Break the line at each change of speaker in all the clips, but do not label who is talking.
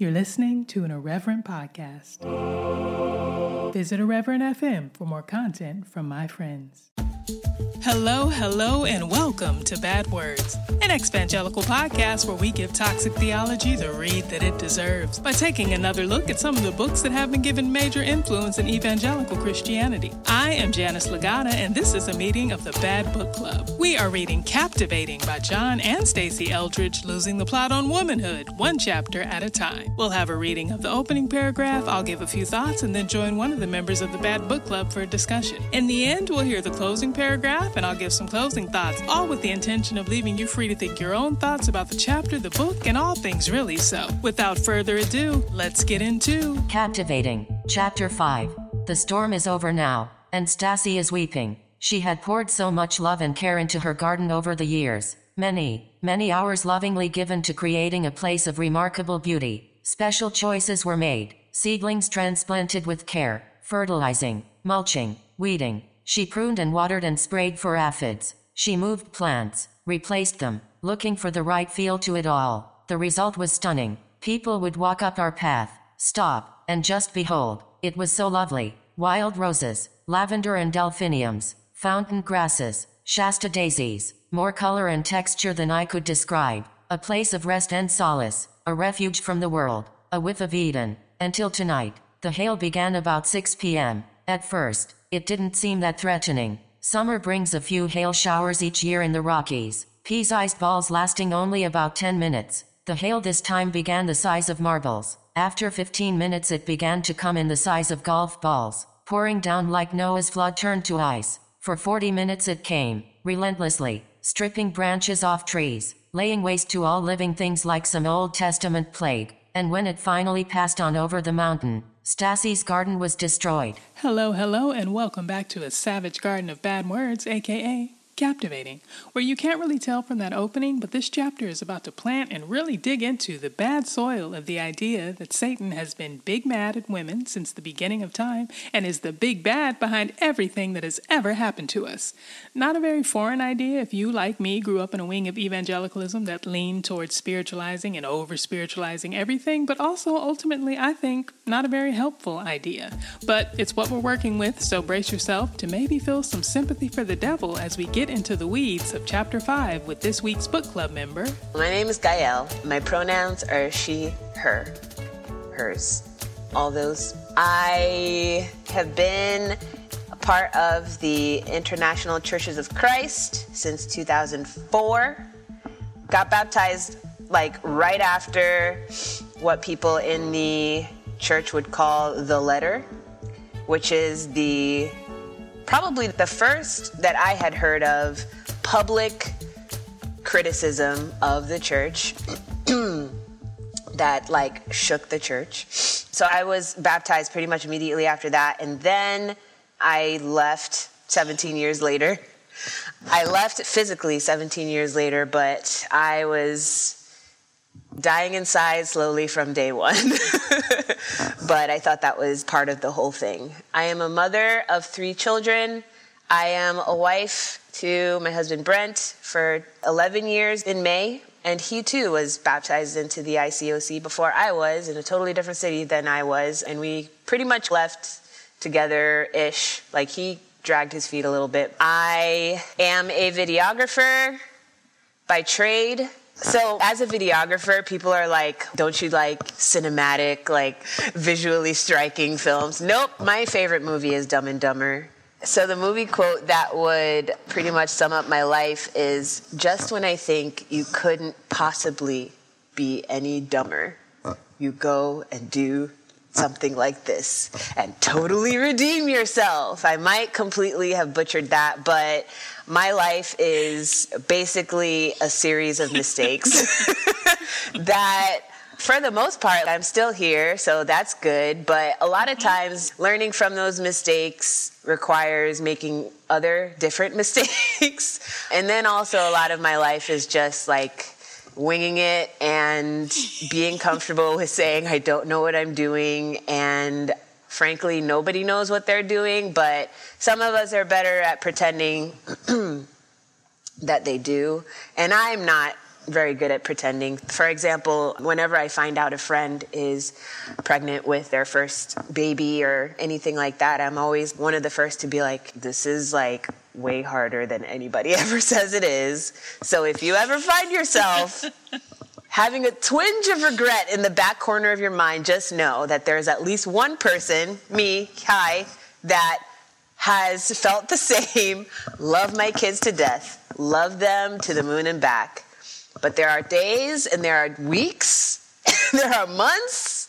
You're listening to an Irreverent podcast. Visit Irreverent FM for more content from my friends. Hello, hello, and welcome to Bad Words, an evangelical podcast where we give toxic theology the read that it deserves by taking another look at some of the books that have been given major influence in evangelical Christianity. I am Janice Lagata, and this is a meeting of the Bad Book Club. We are reading Captivating by John and Stasi Eldredge, losing the plot on womanhood, one chapter at a time. We'll have a reading of the opening paragraph, I'll give a few thoughts, and then join one of the members of the Bad Book Club for a discussion. In the end, we'll hear the closing paragraph and I'll give some closing thoughts, all with the intention of leaving you free to think your own thoughts about the chapter, the book, and all things really. So, without further ado, let's get into
Captivating, Chapter 5. The storm is over now, and Stasi is weeping. She had poured so much love and care into her garden over the years, many, many hours lovingly given to creating a place of remarkable beauty. Special choices were made, seedlings transplanted with care, fertilizing, mulching, weeding, she pruned and watered and sprayed for aphids. She moved plants, replaced them, looking for the right feel to it all. The result was stunning. People would walk up our path, stop, and just behold. It was so lovely. Wild roses, lavender and delphiniums, fountain grasses, Shasta daisies, more color and texture than I could describe. A place of rest and solace, a refuge from the world, a whiff of Eden. Until tonight, the hail began about 6 p.m. At first, it didn't seem that threatening. Summer brings a few hail showers each year in the Rockies, pea-sized balls lasting only about 10 minutes. The hail this time began the size of marbles. After 15 minutes it began to come in the size of golf balls, pouring down like Noah's flood turned to ice. For 40 minutes it came, relentlessly, stripping branches off trees, laying waste to all living things like some Old Testament plague. And when it finally passed on over the mountain, Stasi's garden was destroyed.
Hello, hello, and welcome back to a savage garden of bad words, aka captivating, where you can't really tell from that opening, but this chapter is about to plant and really dig into the bad soil of the idea that Satan has been big mad at women since the beginning of time and is the big bad behind everything that has ever happened to us. Not a very foreign idea if you, like me, grew up in a wing of evangelicalism that leaned towards spiritualizing and over spiritualizing everything, but also ultimately, I think, not a very helpful idea. But it's what we're working with, so brace yourself to maybe feel some sympathy for the devil as we get into the weeds of Chapter 5 with this week's book club member.
My name is Gaël. My pronouns are she, her, hers, all those. I have been a part of the International Churches of Christ since 2004. Got baptized like right after what people in the church would call the letter, which is the probably the first that I had heard of public criticism of the church that like shook the church. So I was baptized pretty much immediately after that. And then I left 17 years later. I left physically 17 years later, but I was dying inside slowly from day one. but I thought that was part of the whole thing. I am a mother of three children. I am a wife to my husband Brent for 11 years in May. And he too was baptized into the ICOC before I was in a totally different city than I was. And we pretty much left together ish. Like he dragged his feet a little bit. I am a videographer by trade. So, as a videographer, people are like, don't you like cinematic, like visually striking films? Nope. My favorite movie is Dumb and Dumber. So, the movie quote that would pretty much sum up my life is just when I think you couldn't possibly be any dumber, you go and do something like this and totally redeem yourself. I might completely have butchered that, but my life is basically a series of mistakes that for the most part, I'm still here, so that's good. But a lot of mm-hmm. times, learning from those mistakes requires making other different mistakes. and then also, a lot of my life is just like winging it and being comfortable with saying, I don't know what I'm doing. And frankly, nobody knows what they're doing, but some of us are better at pretending that they do. And I'm not very good at pretending. For example, whenever I find out a friend is pregnant with their first baby or anything like that, I'm always one of the first to be like, this is like way harder than anybody ever says it is. So if you ever find yourself having a twinge of regret in the back corner of your mind, just know that there's at least one person, me, Kai, that has felt the same, love my kids to death, love them to the moon and back. But there are days and there are weeks, there are months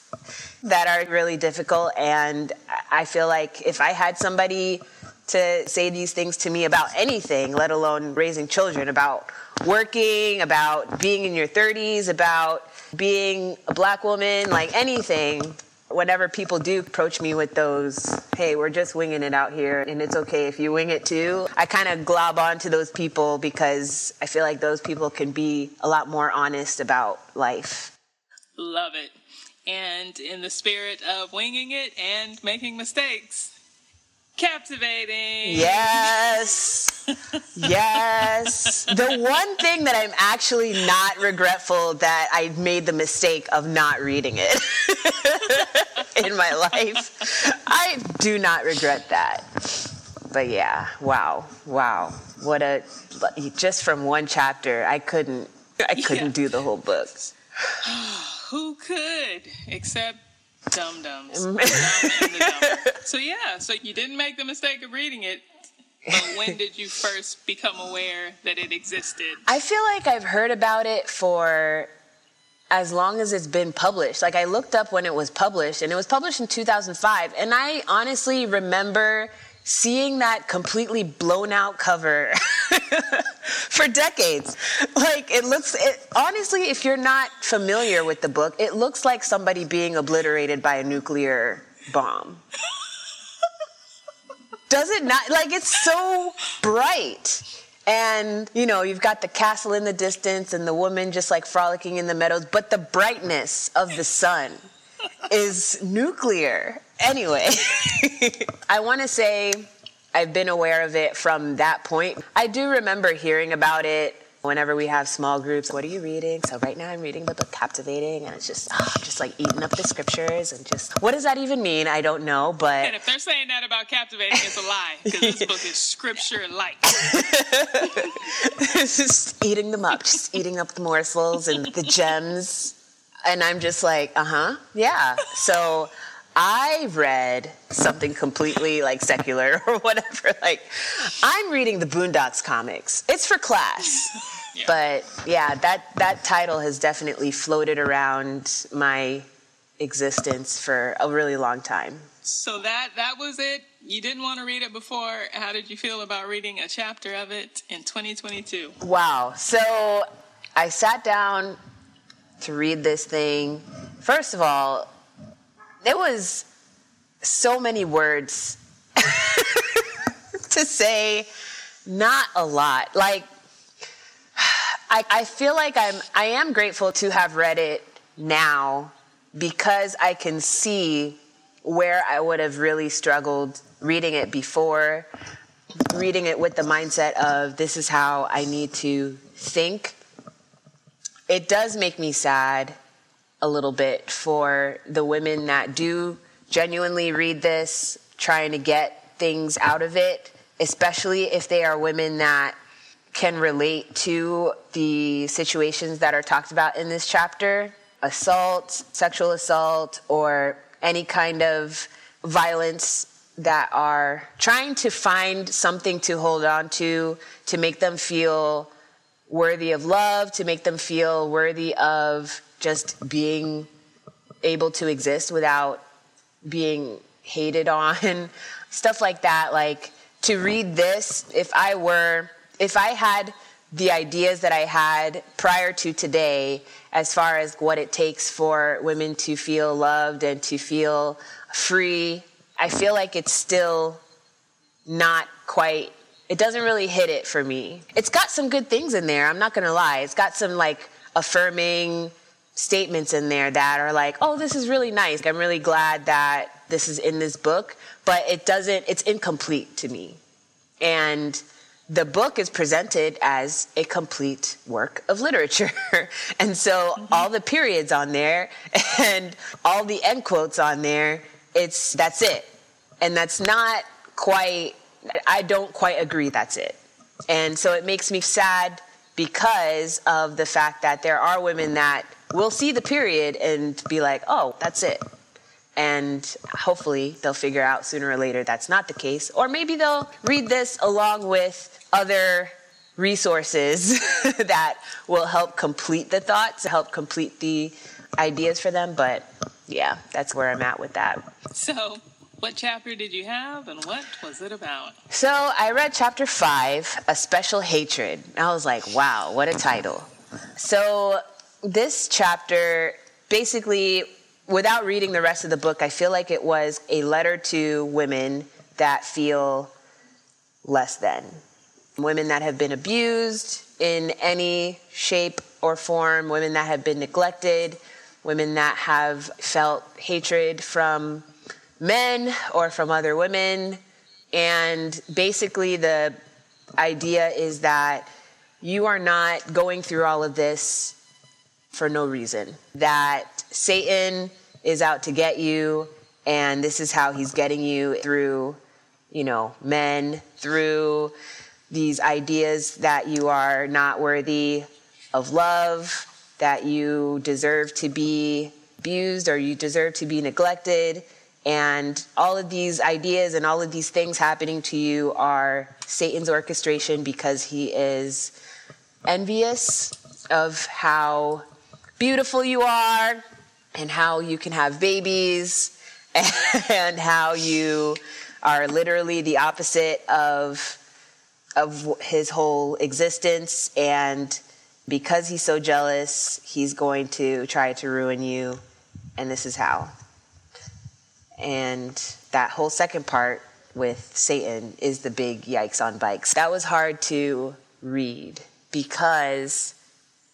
that are really difficult. And I feel like if I had somebody to say these things to me about anything, let alone raising children, about working, about being in your 30s, about being a black woman, like anything, whenever people do approach me with those, hey, we're just winging it out here and it's okay if you wing it too, I kind of glob onto those people because I feel like those people can be a lot more honest about life.
Love it. And in the spirit of winging it and making mistakes, captivating.
Yes. yes. The one thing that I'm actually not regretful that I made the mistake of not reading it in my life. I do not regret that. But yeah, wow. Wow. What a just from one chapter, I couldn't I couldn't yeah. do the whole book.
Who could except Dum dums. so yeah, so you didn't make the mistake of reading it. But when did you first become aware that it existed?
I feel like I've heard about it for as long as it's been published. Like I looked up when it was published, and it was published in 2005. And I honestly remember seeing that completely blown out cover for decades. Like it looks, it, honestly, if you're not familiar with the book, it looks like somebody being obliterated by a nuclear bomb. Does it not? Like it's so bright. And, you know, you've got the castle in the distance and the woman just like frolicking in the meadows, but the brightness of the sun is nuclear. Anyway, I want to say I've been aware of it from that point. I do remember hearing about it whenever we have small groups. What are you reading? So right now I'm reading the book Captivating, and it's just oh, just like eating up the scriptures and just what does that even mean? I don't know, but
and if they're saying that about Captivating, it's a lie because this book is scripture like.
just eating them up, just eating up the morsels and the gems, and I'm just like, uh huh, yeah. So. I read something completely like secular or whatever. Like, I'm reading the Boondocks comics. It's for class. Yeah. But yeah, that, that title has definitely floated around my existence for a really long time.
So that that was it. You didn't want to read it before. How did you feel about reading a chapter of it in 2022?
Wow. So I sat down to read this thing. First of all, there was so many words to say, not a lot. Like, I, I feel like I'm, I am grateful to have read it now because I can see where I would have really struggled reading it before, reading it with the mindset of this is how I need to think. It does make me sad a little bit for the women that do genuinely read this, trying to get things out of it, especially if they are women that can relate to the situations that are talked about in this chapter assault, sexual assault, or any kind of violence that are trying to find something to hold on to to make them feel worthy of love, to make them feel worthy of just being able to exist without being hated on, stuff like that. Like to read this, if I were, if I had the ideas that I had prior to today, as far as what it takes for women to feel loved and to feel free, I feel like it's still not quite, it doesn't really hit it for me. It's got some good things in there, I'm not gonna lie. It's got some like affirming, statements in there that are like, oh, this is really nice. I'm really glad that this is in this book, but it doesn't, it's incomplete to me. And the book is presented as a complete work of literature. and so mm-hmm. all the periods on there and all the end quotes on there, it's that's it. And that's not quite I don't quite agree that's it. And so it makes me sad because of the fact that there are women that will see the period and be like, "Oh, that's it." And hopefully they'll figure out sooner or later that's not the case. Or maybe they'll read this along with other resources that will help complete the thoughts, help complete the ideas for them. But yeah, that's where I'm at with that.
So, what chapter did you have and what was it about?
So, I read chapter five, A Special Hatred. I was like, wow, what a title. So, this chapter basically, without reading the rest of the book, I feel like it was a letter to women that feel less than women that have been abused in any shape or form, women that have been neglected, women that have felt hatred from men or from other women. And basically, the idea is that you are not going through all of this for no reason, that Satan is out to get you, and this is how he's getting you through, you know, men, through these ideas that you are not worthy of love, that you deserve to be abused or you deserve to be neglected. And all of these ideas and all of these things happening to you are Satan's orchestration because he is envious of how beautiful you are and how you can have babies and how you are literally the opposite of of his whole existence. And because he's so jealous he's going to try to ruin you. And this is how. And that whole second part with satan is the big yikes on bikes. That was hard to read because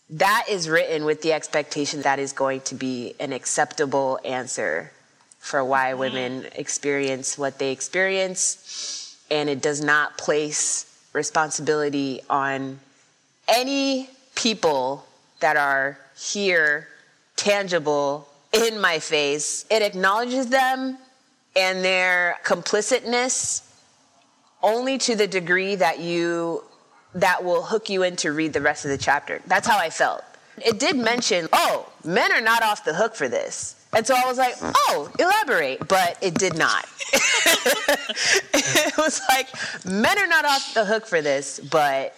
that is written with the expectation that is going to be an acceptable answer for why mm-hmm. women experience what they experience and it does not place responsibility on any people that are here, tangible, in my face. It acknowledges them and their complicitness only to the degree that you that will hook you in to read the rest of the chapter. That's how I felt. It did mention, oh, men are not off the hook for this. And so I was like, oh, elaborate. But it did not. it was like, men are not off the hook for this, but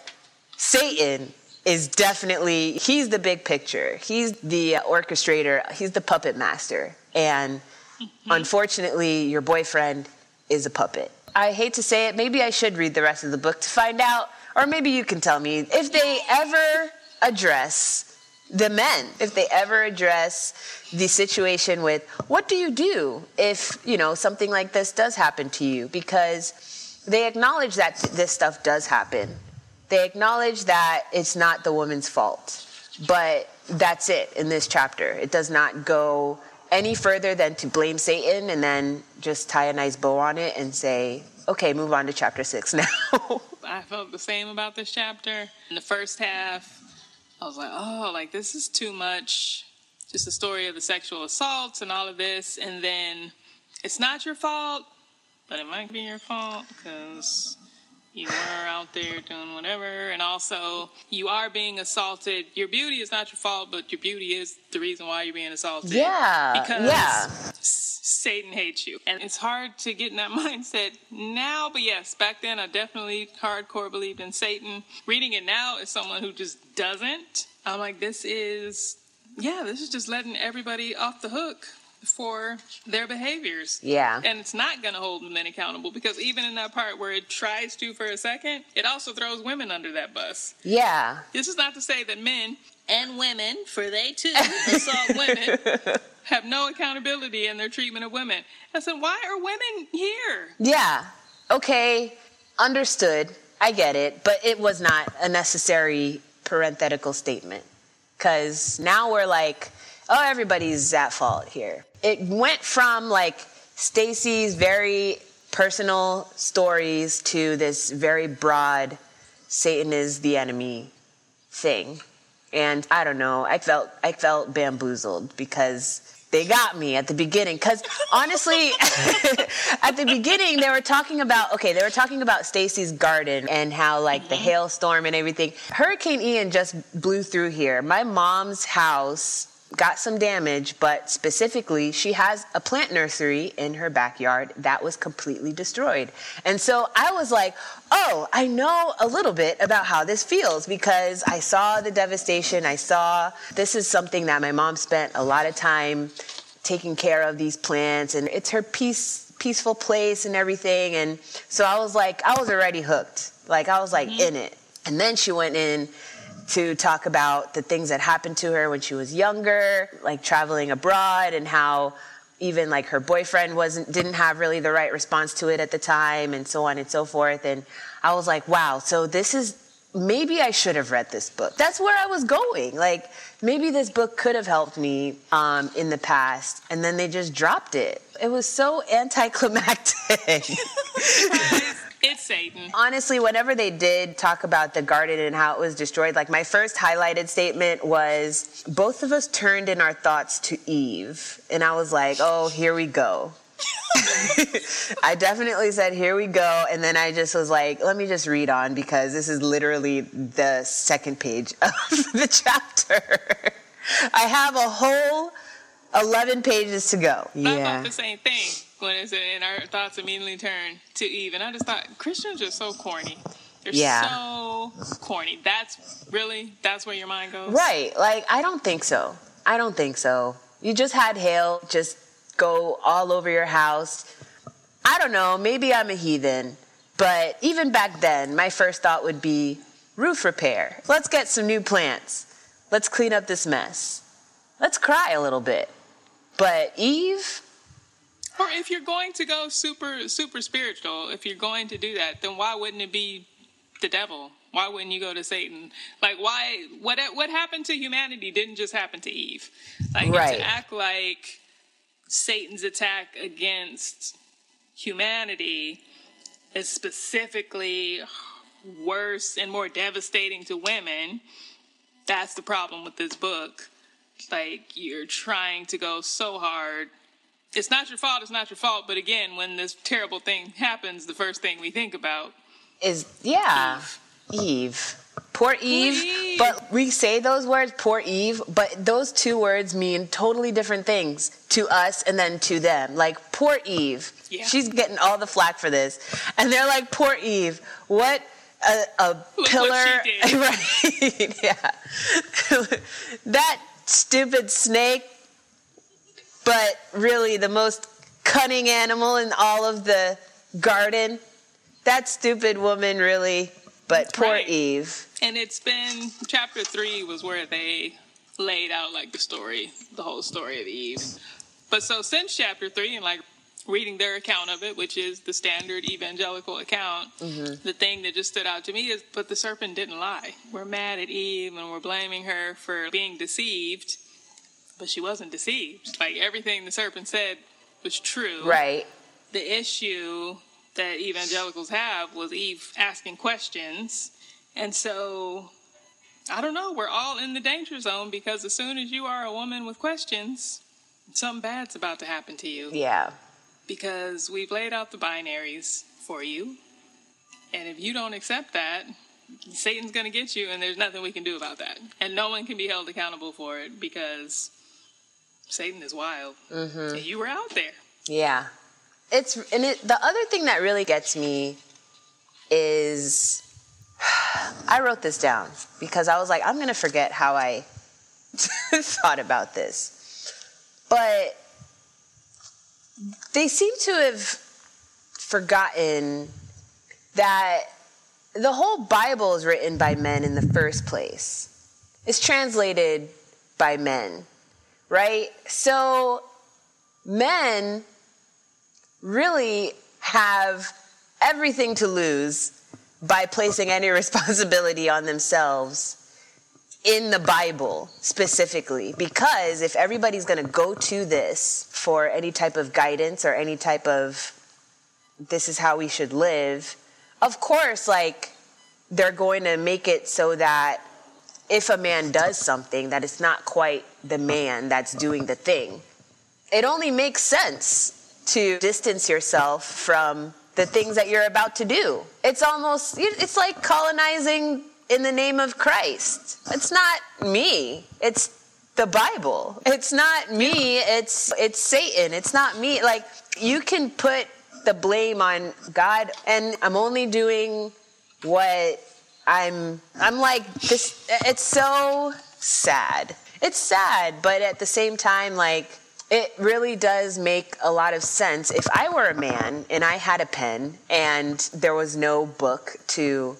Satan is definitely, he's the big picture. He's the orchestrator, he's the puppet master. And mm-hmm. unfortunately, your boyfriend is a puppet. I hate to say it, maybe I should read the rest of the book to find out, or maybe you can tell me if they ever address the men if they ever address the situation with what do you do if you know something like this does happen to you? Because they acknowledge that this stuff does happen. They acknowledge that it's not the woman's fault. But that's it in this chapter. It does not go any further than to blame satan and then just tie a nice bow on it and say okay move on to chapter six now
i felt the same about this chapter in the first half I was like, oh, like this is too much. Just the story of the sexual assaults and all of this. And then it's not your fault, but it might be your fault because you were out there doing whatever. And also, you are being assaulted. Your beauty is not your fault, but your beauty is the reason why you're being assaulted.
Yeah. Because yeah.
Satan hates you. And it's hard to get in that mindset now, but yes, back then I definitely hardcore believed in Satan. Reading it now as someone who just doesn't, I'm like, this is, yeah, this is just letting everybody off the hook for their behaviors.
Yeah.
And it's not going to hold men accountable because even in that part where it tries to for a second, it also throws women under that bus.
Yeah.
This is not to say that men and women, for they too assault women, have no accountability in their treatment of women. I said, why are women here?
Yeah. Okay. Understood. I get it. But it was not a necessary parenthetical statement. Because now we're like, oh, everybody's at fault here. It went from like Stasi's very personal stories to this very broad Satan is the enemy thing. And I don't know, I felt I felt bamboozled because they got me at the beginning because honestly at the beginning they were talking about okay they were talking about Stasi's garden and how like mm-hmm. the hailstorm and everything hurricane ian just blew through here my mom's house got some damage, but specifically, she has a plant nursery in her backyard that was completely destroyed. And so I was like, oh, I know a little bit about how this feels because I saw the devastation. I saw this is something that my mom spent a lot of time taking care of these plants, and it's her peace, peaceful place and everything. And so I was like, I was already hooked. Like, I was like mm-hmm. in it. And then she went in to talk about the things that happened to her when she was younger, like traveling abroad and how even like her boyfriend wasn't didn't have really the right response to it at the time and so on and so forth and I was like, wow, so this is maybe I should have read this book. That's where I was going. Like maybe this book could have helped me um, in the past, and then they just dropped it. It was so anticlimactic.
It's Satan.
Honestly, whenever they did talk about the garden and how it was destroyed, like my first highlighted statement was both of us turned in our thoughts to Eve. And I was like, oh, here we go. I definitely said, here we go. And then I just was like, let me just read on because this is literally the second page of the chapter. I have a whole 11 pages to go.
Yeah. I thought the same thing when it said, and our thoughts immediately turn to Eve. And I just thought Christians are so corny. They're yeah. so corny. That's really that's where your mind goes.
Right. Like I don't think so. I don't think so. You just had hail just go all over your house. I don't know, maybe I'm a heathen, but even back then, my first thought would be roof repair. Let's get some new plants. Let's clean up this mess. Let's cry a little bit. But Eve,
or if you're going to go super super spiritual, if you're going to do that, then why wouldn't it be the devil? Why wouldn't you go to Satan? Like why what what happened to humanity didn't just happen to Eve. Like right. to act like Satan's attack against humanity is specifically worse and more devastating to women. That's the problem with this book. Like you're trying to go so hard it's not your fault, it's not your fault. But again, when this terrible thing happens, the first thing we think about
is yeah, Eve. Eve. Poor Eve, Eve, but we say those words, poor Eve, but those two words mean totally different things to us and then to them. Like, poor Eve, yeah. she's getting all the flack for this. And they're like, poor Eve, what a, a pillar. right, yeah. that stupid snake but really the most cunning animal in all of the garden. That stupid woman, really. But poor right. Eve.
And it's been chapter three was where they laid out like the story, the whole story of Eve. But so since chapter three and like reading their account of it, which is the standard evangelical account, mm-hmm. the thing that just stood out to me is, but the serpent didn't lie. We're mad at Eve and we're blaming her for being deceived but she wasn't deceived. Like everything the serpent said was true.
Right.
The issue that evangelicals have was Eve asking questions. And so I don't know, we're all in the danger zone because as soon as you are a woman with questions, something bad's about to happen to you.
Yeah.
Because we've laid out the binaries for you. And if you don't accept that, Satan's going to get you, and there's nothing we can do about that. And no one can be held accountable for it because Satan is wild. Mm-hmm. you were out there.
Yeah. It's and it, the other thing that really gets me is I wrote this down because I was like, I'm going to forget how I thought about this. But they seem to have forgotten that the whole Bible is written by men in the first place. It's translated by men right? So men really have everything to lose by placing any responsibility on themselves in the Bible specifically. Because if everybody's going to go to this for any type of guidance or any type of this is how we should live, of course, like they're going to make it so that if a man does something that it's not quite the man that's doing the thing it only makes sense to distance yourself from the things that you're about to do. It's almost it's like colonizing in the name of christ. It's not me. It's the bible. It's not me. It's it's satan. It's not me. Like you can put the blame on god and i'm only doing what I'm I'm like this it's so sad. It's sad, but at the same time like it really does make a lot of sense. If I were a man and I had a pen and there was no book to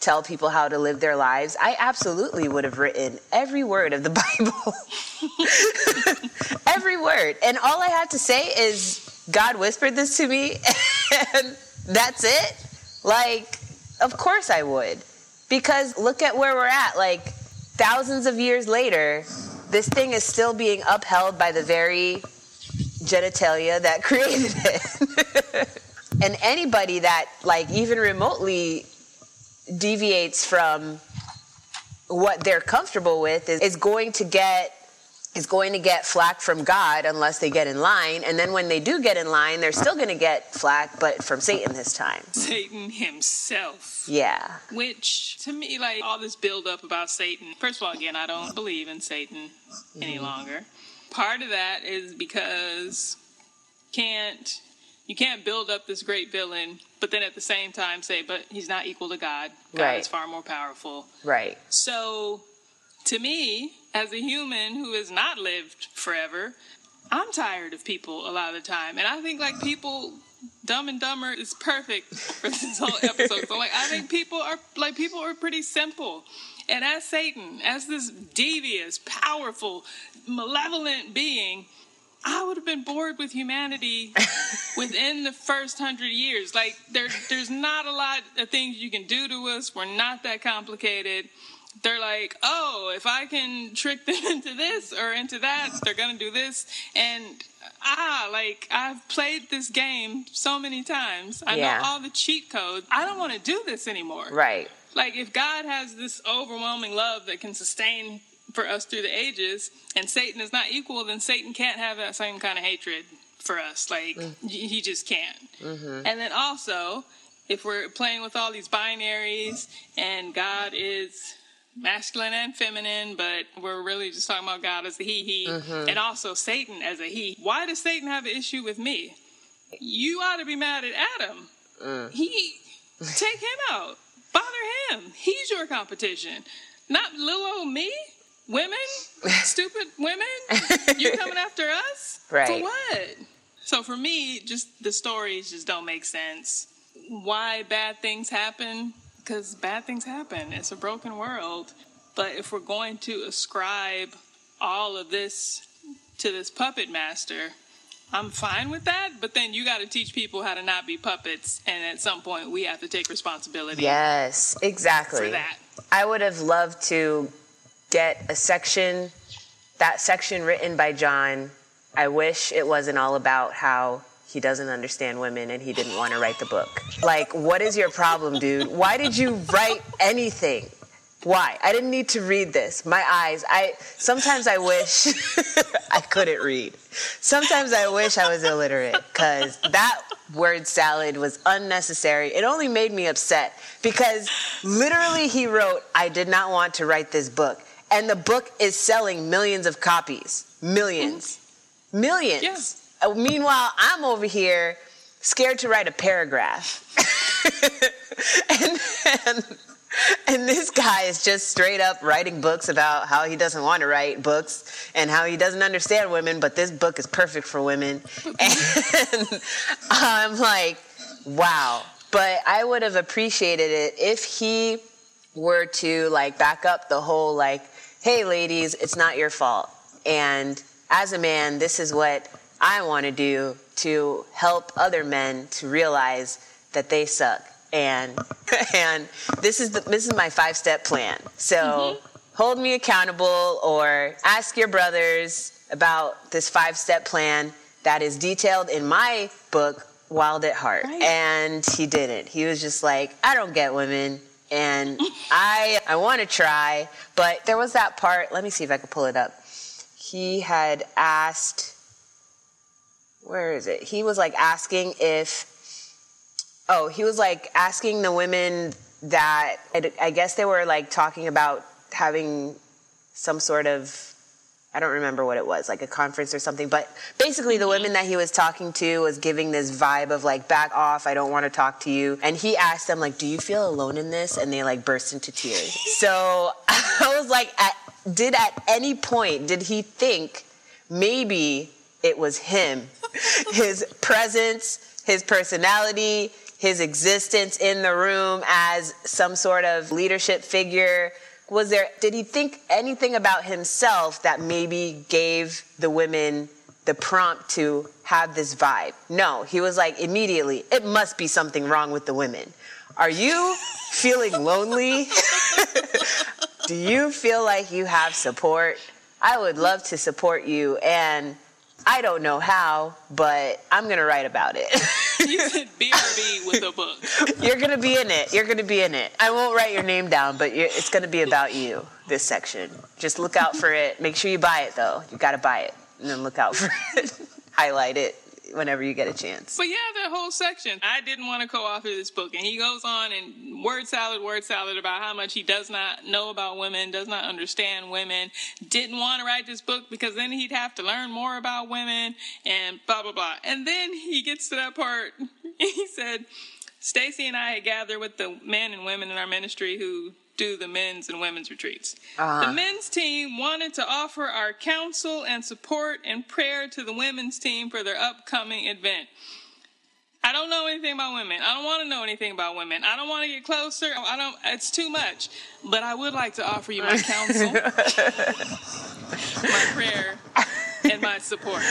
tell people how to live their lives, I absolutely would have written every word of the Bible. every word. And all I have to say is God whispered this to me and that's it. Like of course I would. Because look at where we're at. Like thousands of years later, this thing is still being upheld by the very genitalia that created it. and anybody that, like, even remotely deviates from what they're comfortable with is, is going to get is going to get flack from God unless they get in line. And then when they do get in line, they're still going to get flack, but from Satan this time.
Satan himself.
Yeah.
Which, to me, like all this build up about Satan, first of all, again, I don't believe in Satan mm-hmm. any longer. Part of that is because can't you can't build up this great villain, but then at the same time say, but he's not equal to God. God right. is far more powerful.
Right.
So to me, as a human who has not lived forever, I'm tired of people a lot of the time. And I think like people Dumb and Dumber is perfect for this whole episode. so like I think people are like people are pretty simple. And as Satan, as this devious, powerful, malevolent being, I would have been bored with humanity within the first hundred years. Like there, there's not a lot of things you can do to us. We're not that complicated they're like, oh, if I can trick them into this or into that, they're going to do this. And ah, like I've played this game so many times. I yeah. know all the cheat codes. I don't want to do this anymore.
Right.
Like if God has this overwhelming love that can sustain for us through the ages and Satan is not equal, then Satan can't have that same kind of hatred for us. Like mm. he just can't. Mm-hmm. And then also, if we're playing with all these binaries and God is masculine and feminine, but we're really just talking about God as a he, he, mm-hmm. and also Satan as a he. Why does Satan have an issue with me? You ought to be mad at Adam. Mm. He take him out. Bother him. He's your competition. Not little old me. Women, stupid women. You coming after us?
Right.
For what? So for me, just the stories just don't make sense. Why bad things happen? Because bad things happen. It's a broken world. But if we're going to ascribe all of this to this puppet master, I'm fine with that. But then you got to teach people how to not be puppets. And at some point, we have to take responsibility.
Yes, exactly.
For that.
I would have loved to get a section, that section written by John. I wish it wasn't all about how he doesn't understand women and he didn't want to write the book. Like, what is your problem, dude? Why did you write anything? Why? I didn't need to read this. My eyes. I sometimes I wish I couldn't read. Sometimes I wish I was illiterate cuz that word salad was unnecessary. It only made me upset because literally he wrote, "I did not want to write this book." And the book is selling millions of copies. Millions. Millions.
Yes.
Uh, meanwhile, I'm over here scared to write a paragraph. and, and, and this guy is just straight up writing books about how he doesn't want to write books and how he doesn't understand women, but this book is perfect for women. And I'm like, wow. But I would have appreciated it if he were to like back up the whole like, hey ladies, it's not your fault. And as a man, this is what I want to do to help other men to realize that they suck. And and this is the, this is my five step plan. So mm-hmm. hold me accountable or ask your brothers about this five step plan that is detailed in my book Wild at Heart. Right. And he didn't. He was just like, I don't get women. And I I want to try, but there was that part. Let me see if I can pull it up. He had asked where is it? He was like asking if oh, he was like asking the women that I guess they were like talking about having some sort of I don't remember what it was, like a conference or something. But basically, the mm-hmm. women that he was talking to was giving this vibe of like, back off, I don't want to talk to you. And he asked them, like, do you feel alone in this? And they like burst into tears. so I was like, at, did at any point, did he think maybe it was him? His presence, his personality, his existence in the room as some sort of leadership figure. Was there did he think anything about himself that maybe gave the women the prompt to have this vibe? No he was like immediately it must be something wrong with the women. Are you feeling lonely? Do you feel like you have support? I would love to support you and I don't know how, but I'm gonna write about it.
you said BRB with a book.
You're gonna be in it. You're gonna be in it. I won't write your name down, but it's gonna be about you. This section. Just look out for it. Make sure you buy it though. You gotta buy it, and then look out for it. Highlight it whenever you get a chance.
But yeah, that whole section. I didn't want to co-author this book, and he goes on and word salad, word salad about how much he does not know about women, does not understand women, didn't want to write this book because then he'd have to learn more about women, and blah blah blah. And then he gets to that part. He said, "Stasi and I had gathered with the men and women in our ministry who do the men's and women's retreats. Uh-huh. The men's team wanted to offer our counsel and support and prayer to the women's team for their upcoming event. I don't know anything about women. I don't want to know anything about women. I don't want to get closer. I don't. It's too much. But I would like to offer you my counsel, my prayer, and my support.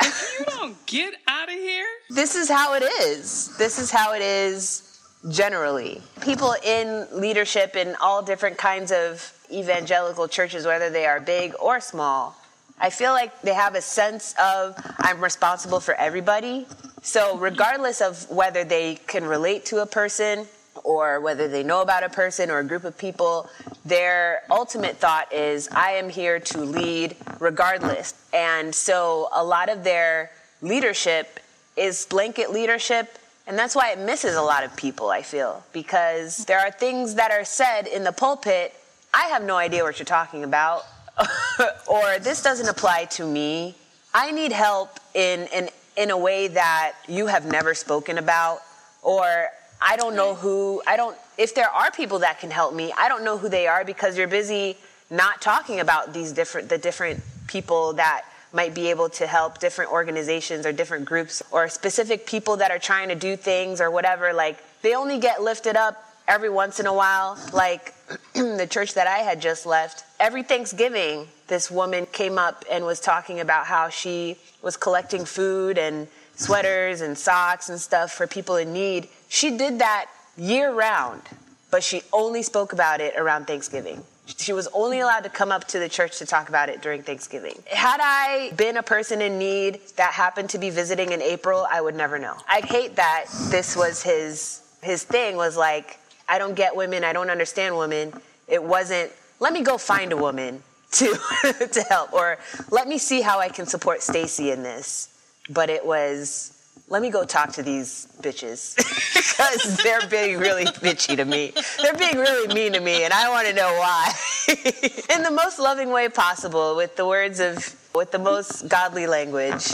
If you don't get out of here,
this is how it is. This is how it is generally. People in leadership in all different kinds of evangelical churches, whether they are big or small, I feel like they have a sense of I'm responsible for everybody. So, regardless of whether they can relate to a person or whether they know about a person or a group of people, their ultimate thought is I am here to lead regardless. And so, a lot of their leadership is blanket leadership and that's why it misses a lot of people, I feel, because there are things that are said in the pulpit, I have no idea what you're talking about, or this doesn't apply to me. I need help in, in, in a way that you have never spoken about, or I don't know who, I don't, if there are people that can help me, I don't know who they are because you're busy not talking about these different, the different people that might be able to help different organizations or different groups or specific people that are trying to do things or whatever. Like, they only get lifted up every once in a while. Like, the church that I had just left, every Thanksgiving, this woman came up and was talking about how she was collecting food and sweaters and socks and stuff for people in need. She did that year round, but she only spoke about it around Thanksgiving. She was only allowed to come up to the church to talk about it during Thanksgiving. Had I been a person in need that happened to be visiting in April, I would never know. I hate that this was his his thing was like I don't get women, I don't understand women. It wasn't let me go find a woman to to help or let me see how I can support Stasi in this. But it was let me go talk to these bitches because they're being really bitchy to me. They're being really mean to me, and I want to know why. In the most loving way possible, with the words of, with the most godly language.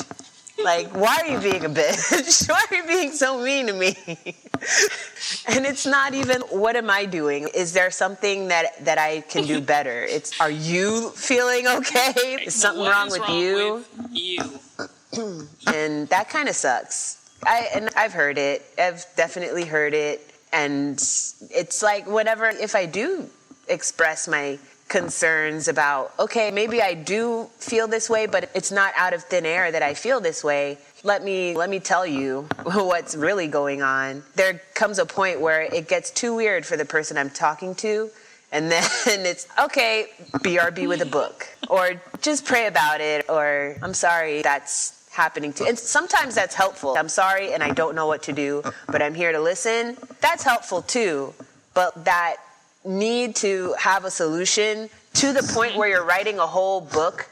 Like, why are you being a bitch? why are you being so mean to me? and it's not even what am I doing? Is there something that that I can do better? It's are you feeling okay? Is something wrong with
wrong
you?
With you.
And that kind of sucks. I and I've heard it. I've definitely heard it, and it's like whenever if I do express my concerns about okay maybe i do feel this way but it's not out of thin air that i feel this way let me let me tell you what's really going on there comes a point where it gets too weird for the person i'm talking to and then it's okay brb with a book or just pray about it or i'm sorry that's happening to and sometimes that's helpful i'm sorry and i don't know what to do but i'm here to listen that's helpful too but that need to have a solution to the point where you're writing a whole book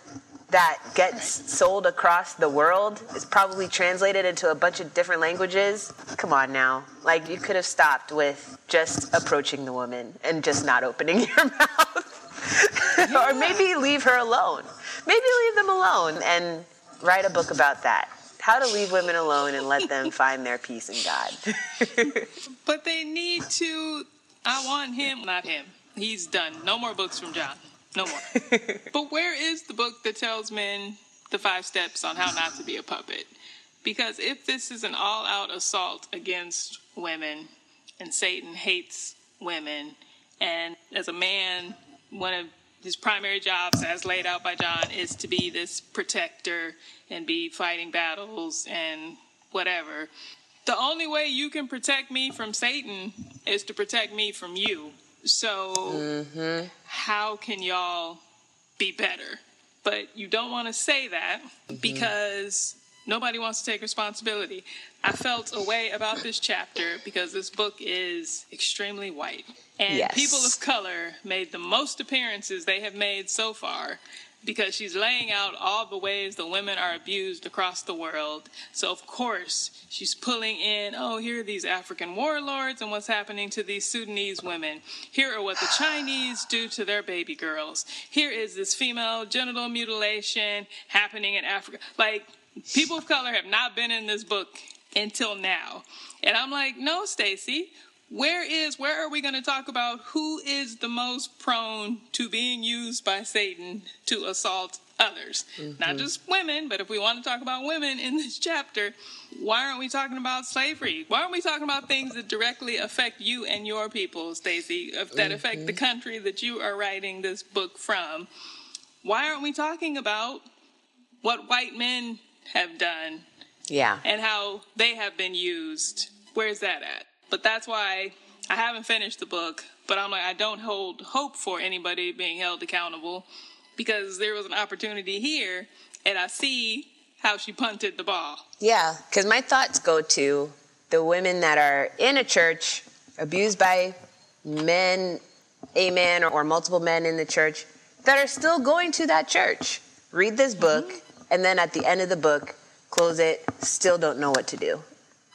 that gets sold across the world is probably translated into a bunch of different languages. Come on now. Like you could have stopped with just approaching the woman and just not opening your mouth. Or maybe leave her alone. Maybe leave them alone and write a book about that. How to leave women alone and let them find their peace in God.
but they need to I want him, not him. He's done. No more books from John. No more. but where is the book that tells men the five steps on how not to be a puppet? Because if this is an all out assault against women and Satan hates women, and as a man, one of his primary jobs, as laid out by John, is to be this protector and be fighting battles and whatever. The only way you can protect me from Satan is to protect me from you. So, mm-hmm. how can y'all be better? But you don't want to say that mm-hmm. because nobody wants to take responsibility. I felt a way about this chapter because this book is extremely white. And yes. people of color made the most appearances they have made so far because she's laying out all the ways the women are abused across the world. So, of course, she's pulling in, oh, here are these African warlords and what's happening to these Sudanese women. Here are what the Chinese do to their baby girls. Here is this female genital mutilation happening in Africa. Like, people of color have not been in this book until now. And I'm like, no, Stasi, where is where are we going to talk about who is the most prone to being used by Satan to assault others? Mm-hmm. Not just women, but if we want to talk about women in this chapter, why aren't we talking about slavery? Why aren't we talking about things that directly affect you and your people, Stasi, that mm-hmm. affect the country that you are writing this book from? Why aren't we talking about what white men have done?
Yeah.
And how they have been used. Where's that at? But that's why I haven't finished the book. But I'm like, I don't hold hope for anybody being held accountable because there was an opportunity here, and I see how she punted the ball.
Yeah, because my thoughts go to the women that are in a church abused by men, a man, or, or multiple men in the church that are still going to that church. Read this book, mm-hmm. and then at the end of the book, close it, still don't know what to do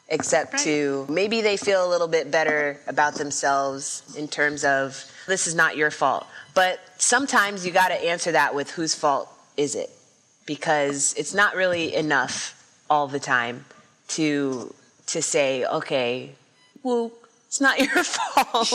except right. to maybe they feel a little bit better about themselves in terms of this is not your fault. But sometimes you got to answer that with whose fault is it? Because it's not really enough all the time to to say, okay, well, it's not your fault.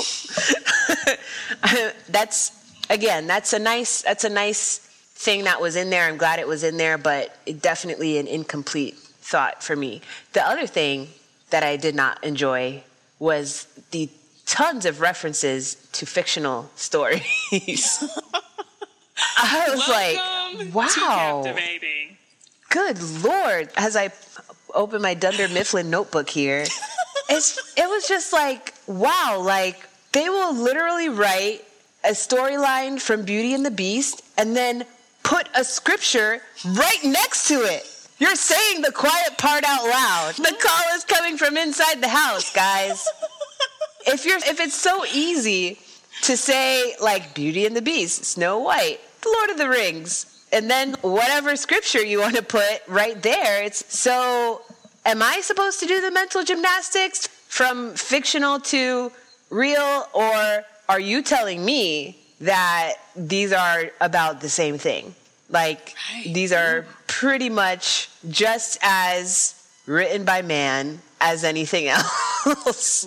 that's again, that's a nice that's a nice thing that was in there. I'm glad it was in there, but it definitely an incomplete thought for me. The other thing that I did not enjoy was the tons of references to fictional stories. I was
Welcome like, wow.
Good Lord. As I open my Dunder Mifflin notebook here, it's, it was just like, wow, like they will literally write a storyline from Beauty and the Beast and then put a scripture right next to it. You're saying the quiet part out loud. The call is coming from inside the house, guys. if you're if it's so easy to say like Beauty and the Beast, Snow White, The Lord of the Rings, and then whatever scripture you want to put right there, it's so am I supposed to do the mental gymnastics from fictional to real or are you telling me that these are about the same thing? Like right. these are pretty much just as written by man as anything else.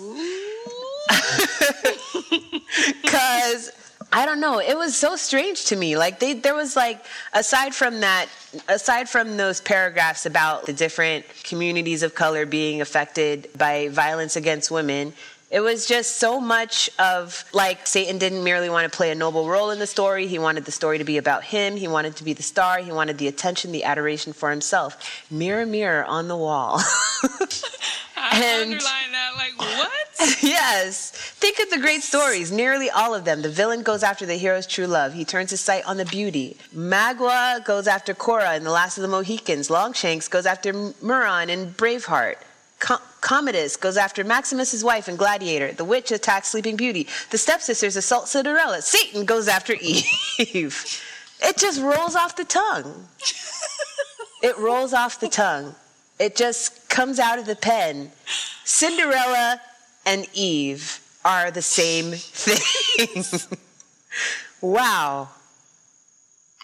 Cuz I don't know. It was so strange to me. Like they, there was like, aside from that, aside from those paragraphs about the different communities of color being affected by violence against women, it was just so much of like Satan didn't merely want to play a noble role in the story. He wanted the story to be about him. He wanted to be the star. He wanted the attention, the adoration for himself. Mirror, mirror on the wall.
I and, underline that like what?
yes. Think of the great stories, nearly all of them. The villain goes after the hero's true love. He turns his sight on the beauty. Magua goes after Cora in The Last of the Mohicans. Longshanks goes after Murron in Braveheart. Com- Commodus goes after Maximus's wife in Gladiator. The witch attacks Sleeping Beauty. The stepsisters assault Cinderella. Satan goes after Eve. It just rolls off the tongue. it rolls off the tongue. It just comes out of the pen. Cinderella and Eve are the same thing. wow.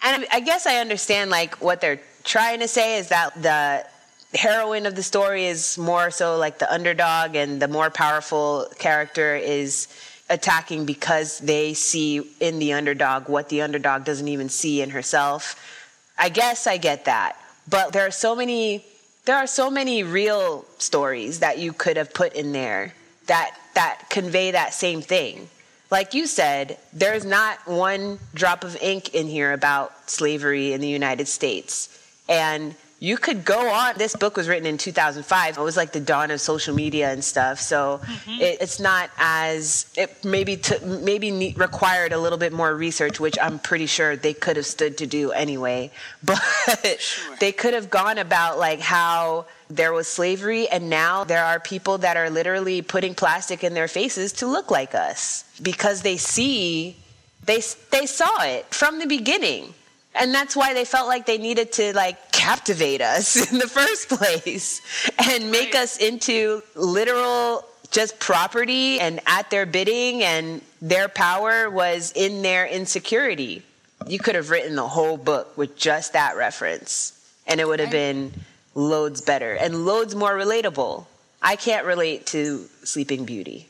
And I guess I understand like what they're trying to say is that the heroine of the story is more so like the underdog and the more powerful character is attacking because they see in the underdog what the underdog doesn't even see in herself. I guess I get that. But there are so many there are so many real stories that you could have put in there that that convey that same thing. Like you said, there's not one drop of ink in here about slavery in the United States. And you could go on. This book was written in 2005. It was like the dawn of social media and stuff. So mm-hmm. it, it's not as it maybe t- maybe required a little bit more research, which I'm pretty sure they could have stood to do anyway. But sure. they could have gone about like how there was slavery and now there are people that are literally putting plastic in their faces to look like us because they see they they saw it from the beginning and that's why they felt like they needed to like captivate us in the first place and make right. us into literal just property and at their bidding and their power was in their insecurity. You could have written the whole book with just that reference and it would have been loads better and loads more relatable. I can't relate to Sleeping Beauty.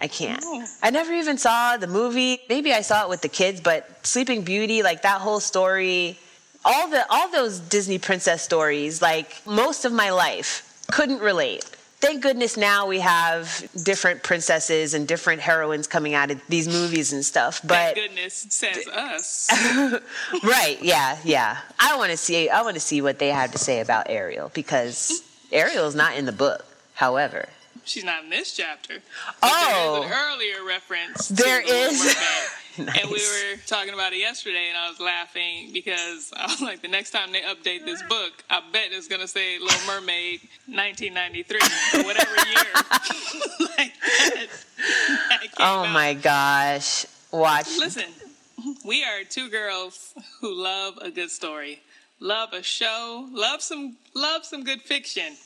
I can't. Oh. I never even saw the movie. Maybe I saw it with the kids, but Sleeping Beauty, like that whole story, all the all those Disney princess stories, like most of my life, couldn't relate. Thank goodness now we have different princesses and different heroines coming out of these movies and stuff. But
Thank goodness says us.
right? Yeah, yeah. I want to see. I want to see what they have to say about Ariel because Ariel's not in the book. However,
she's not in this chapter.
oh,
there is an oh. earlier reference.
There is.
nice. And we were talking about it yesterday, and I was laughing because I was like, the next time they update this book, I bet it's going to say Little Mermaid 1993 or whatever year. like that,
that oh my out. gosh. Watch.
Listen, we are two girls who love a good story, love a show, love some love some good fiction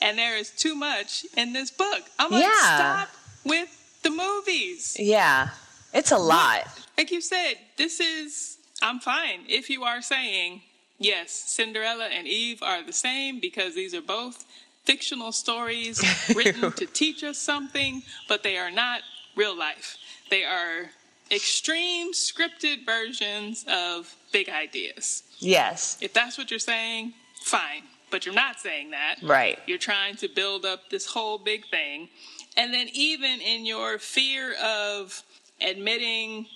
and there is too much in this book. I'm like, yeah. stop with the movies.
Yeah, it's a lot.
Like you said, this is, I'm fine if you are saying, yes, Cinderella and Eve are the same because these are both fictional stories written to teach us something, but they are not real life. They are extreme scripted versions of big ideas.
Yes.
If that's what you're saying, fine but you're not saying that.
Right.
You're trying to build up this whole big thing. And then even in your fear of admitting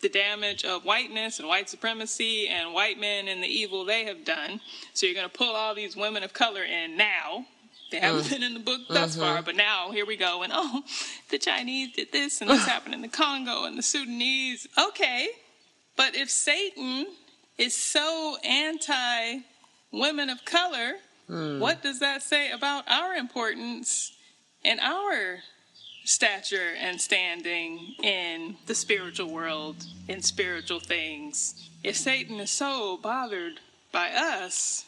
the damage of whiteness and white supremacy and white men and the evil they have done. So you're going to pull all these women of color in now. They haven't mm. been in the book thus mm-hmm. far, but now here we go. And oh, the Chinese did this and this happened in the Congo and the Sudanese. Okay. But if Satan is so anti women of color, Hmm. What does that say about our importance and our stature and standing in the spiritual world, in spiritual things? If Satan is so bothered by us,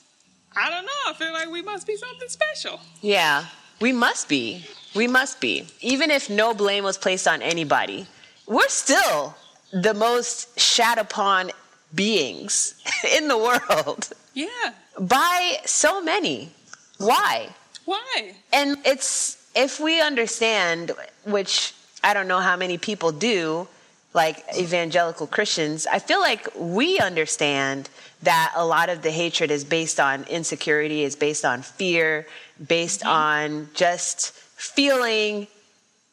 I don't know. I feel like we must be something special.
Yeah, we must be. We must be. Even if no blame was placed on anybody, we're still the most shat upon beings in the world.
Yeah.
By so many. Why?
Why?
And it's if we understand, which I don't know how many people do, like evangelical Christians, I feel like we understand that a lot of the hatred is based on insecurity, is based on fear, based mm-hmm. on just feeling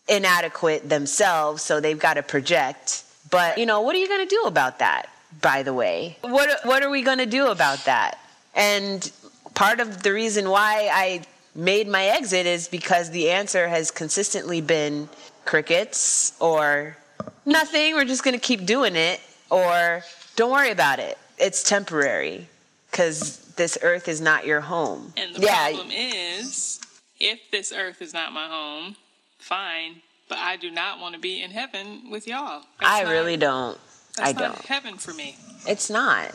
inadequate themselves, so they've got to project. But, you know, what are you going to do about that? by the way. What, what are we going to do about that? And part of the reason why I made my exit is because the answer has consistently been crickets or nothing, we're just going to keep doing it, or don't worry about it. It's temporary because this earth is not your home.
And the yeah. problem is if this earth is not my home, fine, but I do not want to be in heaven with y'all.
That's I not, really don't. I don't.
heaven for me.
It's not.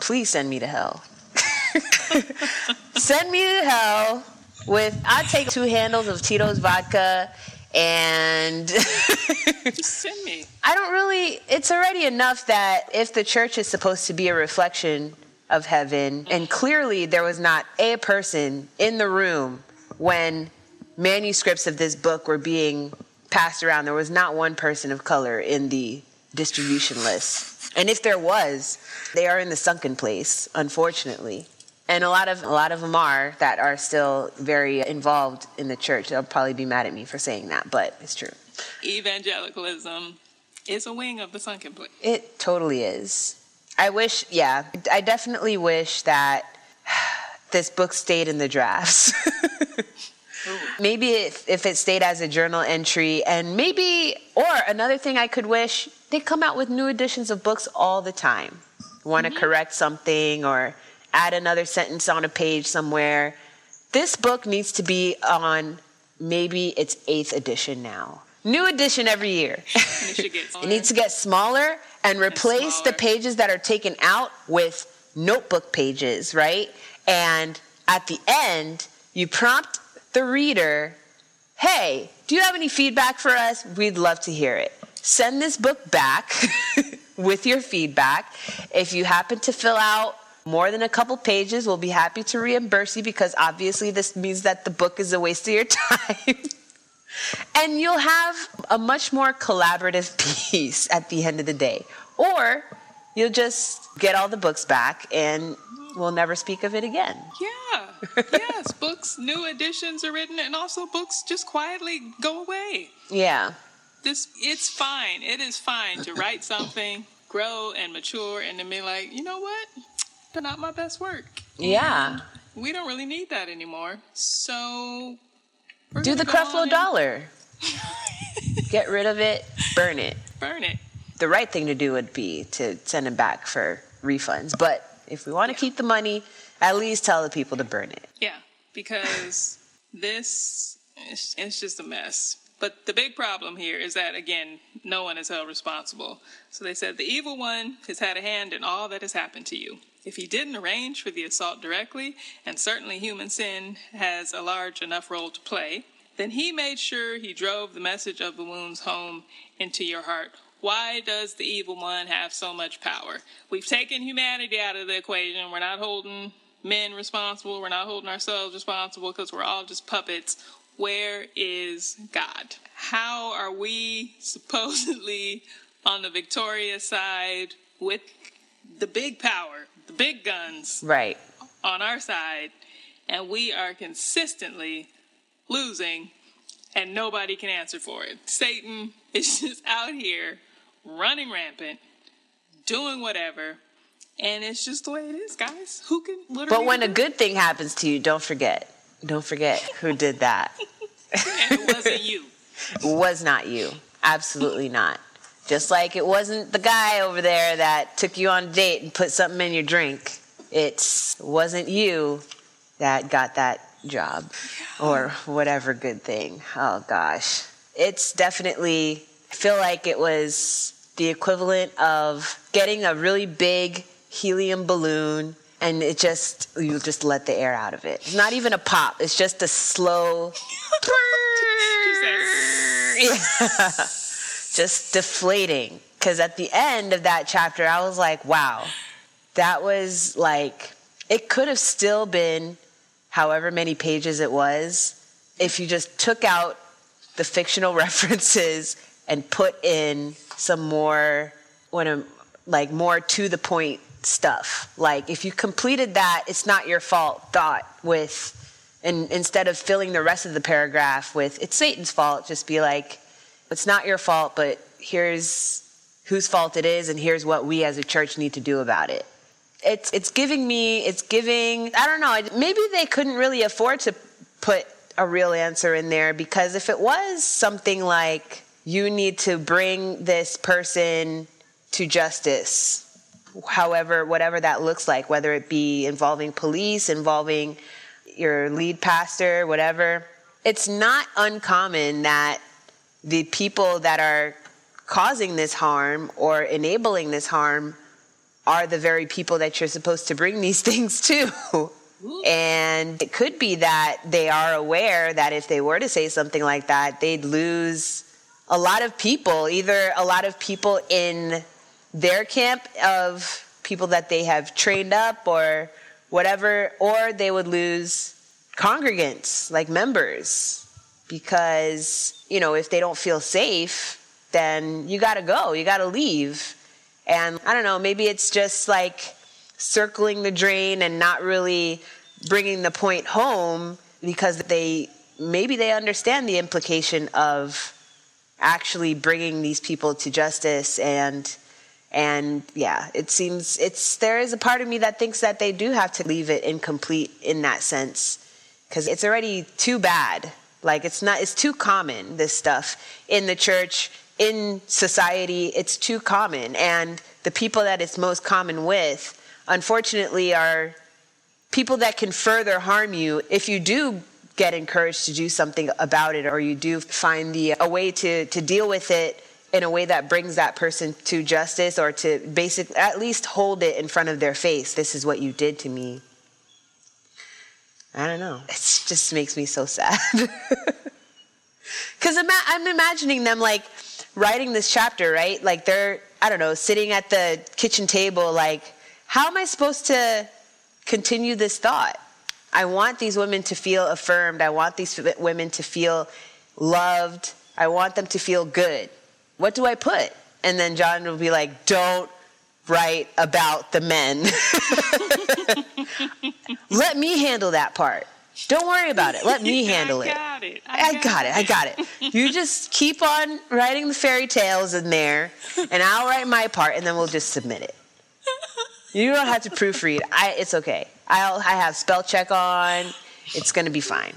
Please send me to hell. send me to hell with I take two handles of Tito's vodka and Just
send me.
I don't really it's already enough that if the church is supposed to be a reflection of heaven and clearly there was not a person in the room when manuscripts of this book were being passed around there was not one person of color in the distribution list and if there was they are in the sunken place unfortunately and a lot of a lot of them are that are still very involved in the church. They'll probably be mad at me for saying that, but it's true.
Evangelicalism is a wing of the sunken place.
It totally is. I wish, yeah, I definitely wish that this book stayed in the drafts. maybe if, if it stayed as a journal entry, and maybe, or another thing I could wish, they come out with new editions of books all the time. Want to mm-hmm. correct something or add another sentence on a page somewhere. This book needs to be on maybe its eighth edition now. New edition every year. It, needs to get smaller and replace and the pages that are taken out with notebook pages, right? And at the end, you prompt the reader, hey, do you have any feedback for us? We'd love to hear it. Send this book back with your feedback. If you happen to fill out more than a couple pages. We'll be happy to reimburse you because obviously this means that the book is a waste of your time. and you'll have a much more collaborative piece at the end of the day. Or you'll just get all the books back and we'll never speak of it again.
Yeah. yes, books, new editions are written and also books just quietly go away.
Yeah.
This it's fine. It is fine to write something, grow and mature and then be like, "You know what? They're not my best work.
Yeah.
And we don't really need that anymore. So
do the Creflo Dollar. Get rid of it, burn it.
Burn it.
The right thing to do would be to send them back for refunds. But if we want to yeah. keep the money, at least tell the people to burn it.
Yeah, because this is it's just a mess. But the big problem here is that, again, no one is held responsible. So they said the evil one has had a hand in all that has happened to you. If he didn't arrange for the assault directly, and certainly human sin has a large enough role to play, then he made sure he drove the message of the wounds home into your heart. Why does the evil one have so much power? We've taken humanity out of the equation. We're not holding men responsible. We're not holding ourselves responsible because we're all just puppets. Where is God? How are we supposedly on the victorious side with the big power the big guns
right
on our side and we are consistently losing and nobody can answer for it. Satan is just out here running rampant, doing whatever, and it's just the way it is, guys. Who can literally
But when a good thing happens to you, don't forget. Don't forget who did that.
and it wasn't you.
it was not you. Absolutely not. Just like it wasn't the guy over there that took you on a date and put something in your drink. It wasn't you that got that job or whatever good thing. Oh gosh. It's definitely, I feel like it was the equivalent of getting a really big helium balloon and it just, you just let the air out of it. It's not even a pop, it's just a slow. just deflating. Because at the end of that chapter, I was like, wow, that was like, it could have still been however many pages it was if you just took out the fictional references and put in some more, when like more to the point stuff. Like if you completed that, it's not your fault thought with, and instead of filling the rest of the paragraph with, it's Satan's fault, just be like, it's not your fault, but here's whose fault it is, and here's what we as a church need to do about it. It's it's giving me it's giving I don't know maybe they couldn't really afford to put a real answer in there because if it was something like you need to bring this person to justice however whatever that looks like whether it be involving police involving your lead pastor whatever it's not uncommon that the people that are causing this harm or enabling this harm are the very people that you're supposed to bring these things to. And it could be that they are aware that if they were to say something like that, they'd lose a lot of people, either a lot of people in their camp of people that they have trained up or whatever, or they would lose congregants, like members, because, you know, if they don't feel safe, then you got to go, you got to leave. And I don't know, maybe it's just like circling the drain and not really bringing the point home because they maybe they understand the implication of actually bringing these people to justice and and yeah it seems it's there is a part of me that thinks that they do have to leave it incomplete in that sense because it's already too bad. Like it's not it's too common this stuff in the church in society it's too common. And the people that it's most common with unfortunately are people that can further harm you if you do get encouraged to do something about it or you do find the a way to to deal with it in a way that brings that person to justice or to basic at least hold it in front of their face this is what you did to me i don't know it just makes me so sad because i'm imagining them like writing this chapter right like they're i don't know sitting at the kitchen table like how am i supposed to continue this thought I want these women to feel affirmed. I want these women to feel loved. I want them to feel good. What do I put? And then John will be like, don't write about the men. Let me handle that part. Don't worry about it. Let me handle
I
it.
got it.
I,
I
got,
got
it. I got it. You just keep on writing the fairy tales in there, and I'll write my part, and then we'll just submit it. You don't have to proofread. I, it's okay. I'll, I have spell check on. It's going to be fine.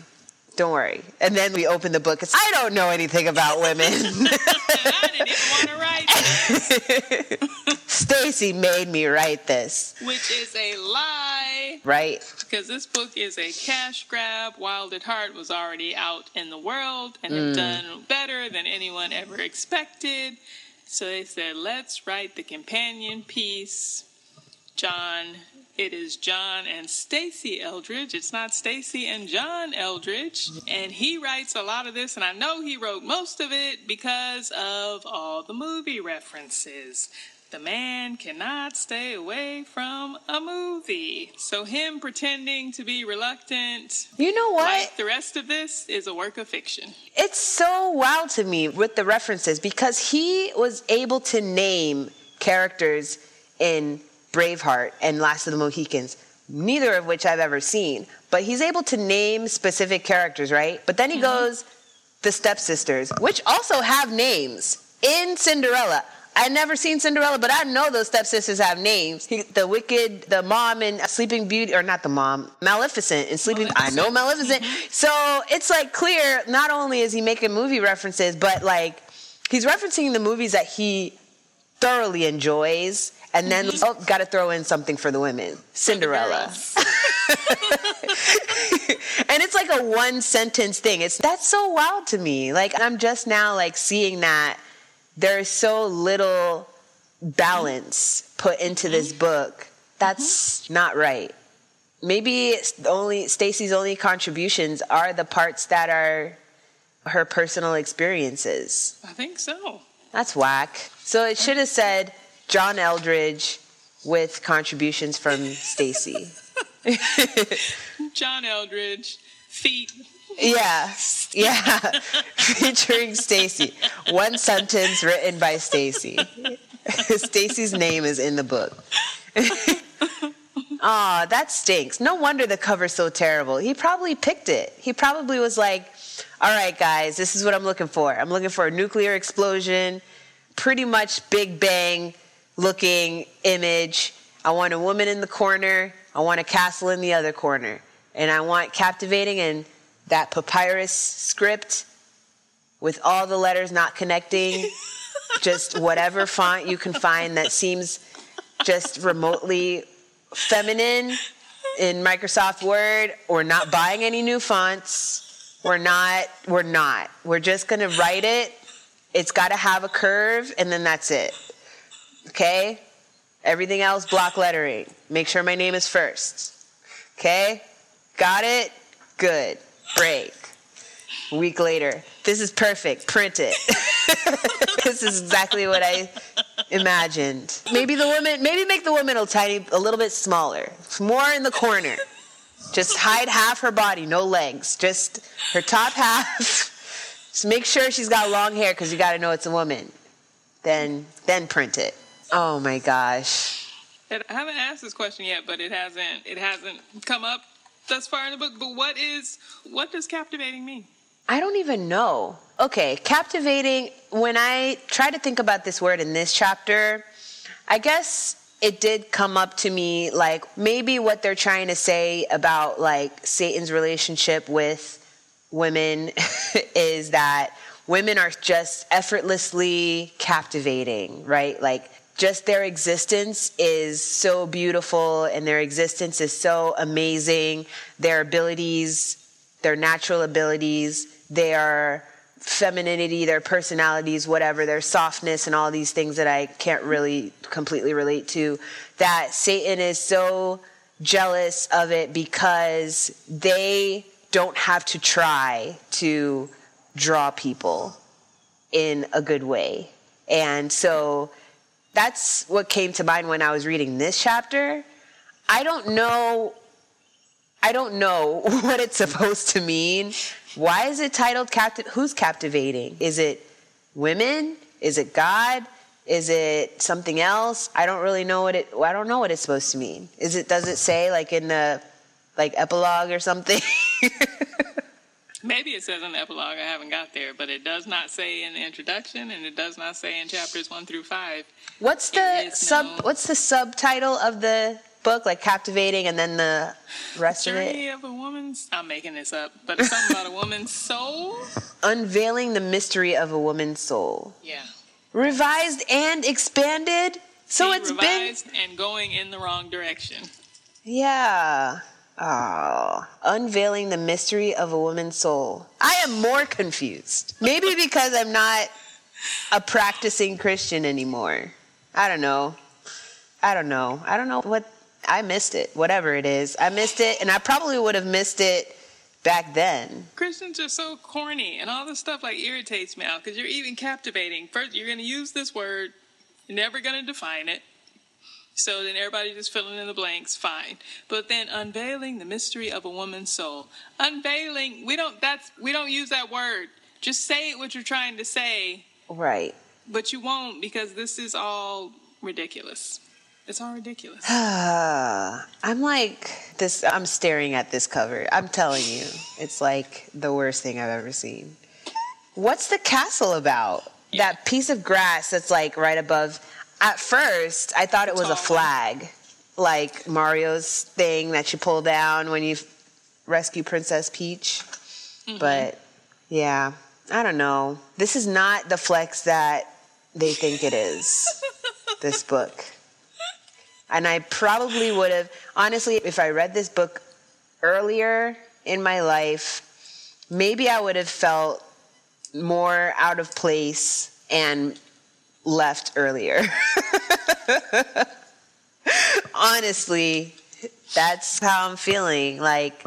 Don't worry. And then we open the book. It's, I don't know anything about women.
I didn't even want to write this,
Stasi made me write this,
which is a lie.
right?
Because this book is a cash grab. Wild at Heart was already out in the world and
Mm.
have done better than anyone ever expected. So they said, let's write the companion piece. John, it is John and Stasi Eldredge. It's not Stasi and John Eldredge. And he writes a lot of this, and I know he wrote most of it because of all the movie references. The man cannot stay away from a movie. So, him pretending to be reluctant,
You know what?
like the rest of this, is a work of fiction.
It's so wild to me with the references because he was able to name characters in Braveheart and Last of the Mohicans, neither of which I've ever seen. But he's able to name specific characters, right? But then he mm-hmm. goes, the stepsisters, which also have names in Cinderella. I'd never seen Cinderella, but I know those stepsisters have names. He, the wicked, the mom in Sleeping Beauty, or not the mom, Maleficent in Sleeping. I know Maleficent. Mm-hmm. So it's like clear. Not only is he making movie references, but like he's referencing the movies that he thoroughly enjoys, and then oh, got to throw in something for the women, Cinderella. and it's like a one sentence thing. It's that's so wild to me. Like I'm just now like seeing that there's so little balance put into this mm-hmm. book. That's mm-hmm. not right. Maybe it's only Stasi's only contributions are the parts that are her personal experiences.
I think so.
That's whack. So it should have said John Eldredge with contributions from Stasi.
John Eldredge, feet.
Yeah, yeah, featuring Stasi. One sentence written by Stasi. Stasi's name is in the book. Aw, that stinks. No wonder the cover's so terrible. He probably picked it. He probably was like, all right, guys, this is what I'm looking for. I'm looking for a nuclear explosion, pretty much Big Bang looking image. I want a woman in the corner. I want a castle in the other corner. And I want captivating and that papyrus script with all the letters not connecting, just whatever font you can find that seems just remotely feminine in Microsoft Word We're not buying any new fonts We're not, we're not. We're just gonna write it. It's gotta have a curve, and then that's it. Okay? Everything else, block lettering. Make sure my name is first. Okay? Got it? Good. Break. A week later. This is perfect. Print it. this is exactly what I imagined. Maybe the woman, maybe make the woman a tiny, a little bit smaller. More in the corner. Just hide half her body, no legs. Just her top half. Just make sure she's got long hair because you got to know it's a woman. Then, then print it. Oh my gosh.
I haven't asked this question yet, but it hasn't it hasn't come up thus far in the book. But what is what does captivating mean?
I don't even know. Okay, captivating. When I try to think about this word in this chapter, I guess it did come up to me like maybe what they're trying to say about like Satan's relationship with women is that women are just effortlessly captivating, right? Like just their existence is so beautiful and their existence is so amazing. Their abilities, their natural abilities, their femininity, their personalities, whatever, their softness, and all these things that I can't really completely relate to, that Satan is so jealous of it because they don't have to try to draw people in a good way. And so that's what came to mind when I was reading this chapter. I don't know I don't know what it's supposed to mean. Why is it titled captive who's captivating? Is it women? Is it God? Is it something else? I don't really know what it I don't know what it's supposed to mean. Is it does it say like in the like epilogue or something?
Maybe it says in the epilogue, I haven't got there, but it does not say in the introduction and it does not say in chapters one through five.
What's the sub no... what's the subtitle of the book? Like captivating and then the rest
Journey
of it?
of a woman's I'm making this up, but it's something about a woman's soul.
Unveiling the mystery of a woman's soul.
Yeah.
Revised and expanded. So it's
revised been and going in the wrong direction.
Yeah. Oh, unveiling the mystery of a woman's soul. I am more confused. Maybe because I'm not a practicing Christian anymore. I don't know. I don't know. I don't know what I missed it. Whatever it is, I missed it, and I probably would have missed it back then.
Christians are so corny, and all this stuff like irritates me out because you're even captivating. First, you're going to use this word, you're never going to define it. So then everybody just filling in the blanks, fine. But then unveiling the mystery of a woman's soul. Unveiling, we don't that's we don't use that word. Just say what you're trying to say.
Right.
But you won't because this is all ridiculous. It's all ridiculous.
I'm like this I'm staring at this cover. I'm telling you, it's like the worst thing I've ever seen. What's the castle about? Yeah. That piece of grass that's like right above at first, I thought it was a flag, like Mario's thing that you pull down when you rescue Princess Peach. Mm-hmm. But yeah, I don't know. This is not the flex that they think it is, this book. And I probably would have, honestly, if I read this book earlier in my life, maybe I would have felt more out of place and left earlier. Honestly, that's how I'm feeling. Like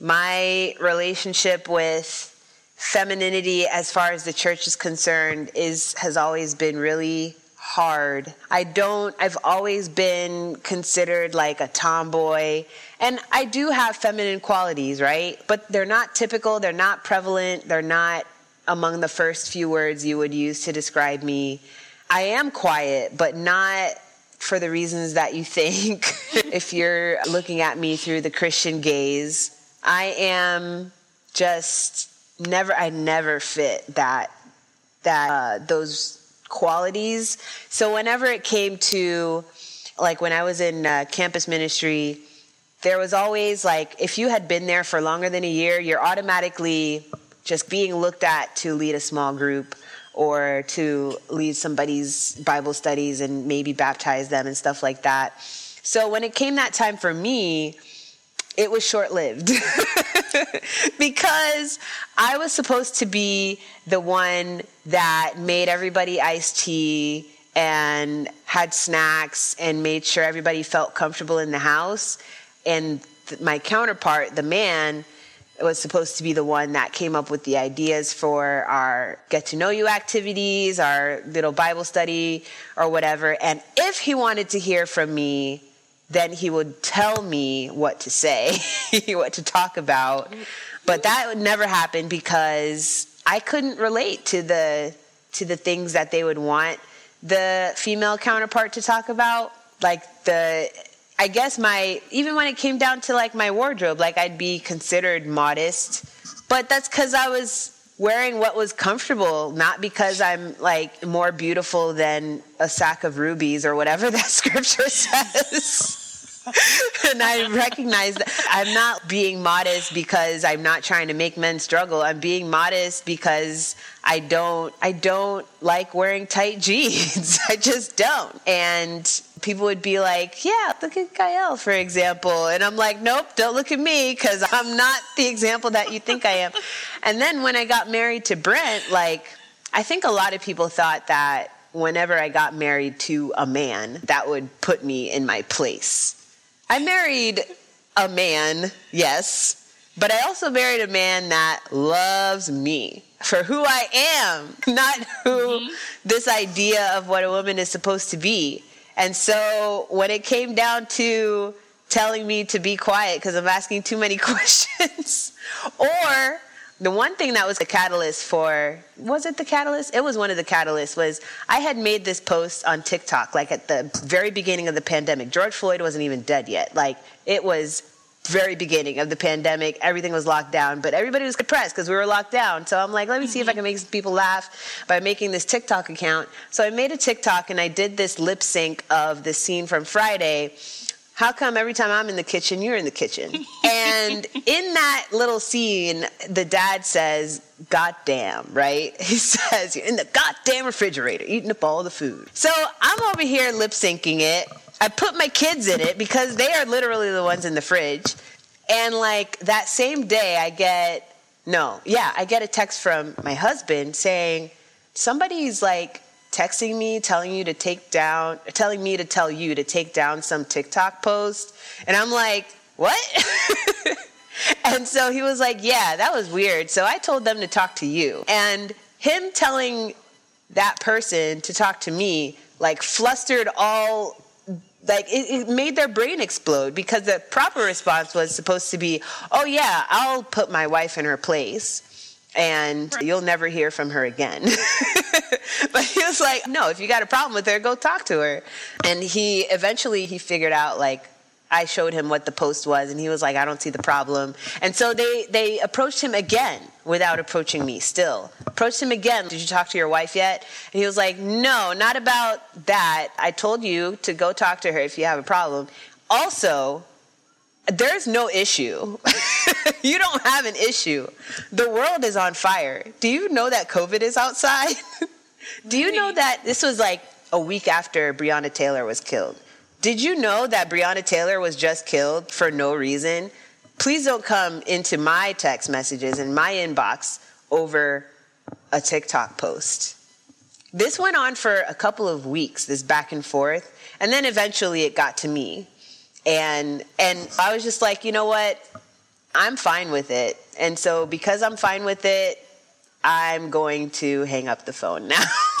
my relationship with femininity as far as the church is concerned is has always been really hard. I don't I've always been considered like a tomboy and I do have feminine qualities, right? But they're not typical, they're not prevalent, they're not among the first few words you would use to describe me. I am quiet, but not for the reasons that you think. if you're looking at me through the Christian gaze, I am just never, I never fit that, that, uh, those qualities. So whenever it came to, like when I was in uh, campus ministry, there was always like, if you had been there for longer than a year, you're automatically just being looked at to lead a small group or to lead somebody's Bible studies and maybe baptize them and stuff like that. So when it came that time for me, it was short lived because I was supposed to be the one that made everybody iced tea and had snacks and made sure everybody felt comfortable in the house. And th- my counterpart, the man, was supposed to be the one that came up with the ideas for our get to know you activities, our little Bible study, or whatever. And if he wanted to hear from me, then he would tell me what to say, what to talk about. But that would never happen because I couldn't relate to the to the things that they would want the female counterpart to talk about. Like the I guess my even when it came down to like my wardrobe, like I'd be considered modest, but that's cuz I was wearing what was comfortable, not because I'm like more beautiful than a sack of rubies or whatever that scripture says. and I recognize that I'm not being modest because I'm not trying to make men struggle. I'm being modest because I don't I don't like wearing tight jeans. I just don't. And people would be like, "Yeah, look at Gaël, for example," and I'm like, "Nope, don't look at me because I'm not the example that you think I am." And then when I got married to Brent, like I think a lot of people thought that whenever I got married to a man, that would put me in my place. I married a man, yes, but I also married a man that loves me for who I am, not who mm-hmm. this idea of what a woman is supposed to be. And so when it came down to telling me to be quiet because I'm asking too many questions, or the one thing that was the catalyst for was it the catalyst? It was one of the catalysts was i had made this post on tiktok like at the very beginning of the pandemic. George floyd wasn't even dead yet. Like it was very beginning of the pandemic. Everything was locked down but everybody was depressed because we were locked down. So i'm like let me see if i mm-hmm. can make some people laugh by making this tiktok account. So i made a tiktok and i did this lip sync of the scene from friday how come every time I'm in the kitchen, you're in the kitchen? and in that little scene, the dad says, goddamn, right? He says, you're in the goddamn refrigerator eating up all the food. So I'm over here lip syncing it. I put my kids in it because they are literally the ones in the fridge. And like that same day, I get, no, yeah, I get a text from my husband saying, somebody's like texting me, telling you to take down, telling me to tell you to take down some TikTok post. And I'm like, what? and so he was like, yeah, that was weird. So I told them to talk to you. And him telling that person to talk to me, like, flustered all like it, it, made their brain explode because the proper response was supposed to be, "Oh yeah, I'll put my wife in her place." And you'll never hear from her again. but he was like, no, if you got a problem with her, go talk to her. And he eventually he figured out like I showed him what the post was and he was like, I don't see the problem. And so they they approached him again without approaching me still. Approached him again. Did you talk to your wife yet? And he was like, No, not about that. I told you to go talk to her if you have a problem. Also, there's no issue. you don't have an issue. The world is on fire. Do you know that COVID is outside? Do you know that this was like a week after Breonna Taylor was killed? Did you know that Breonna Taylor was just killed for no reason? Please don't come into my text messages and my inbox over a TikTok post. This went on for a couple of weeks, this back and forth, and then eventually it got to me and and I was just like, you know what? I'm fine with it. And so because I'm fine with it, I'm going to hang up the phone now.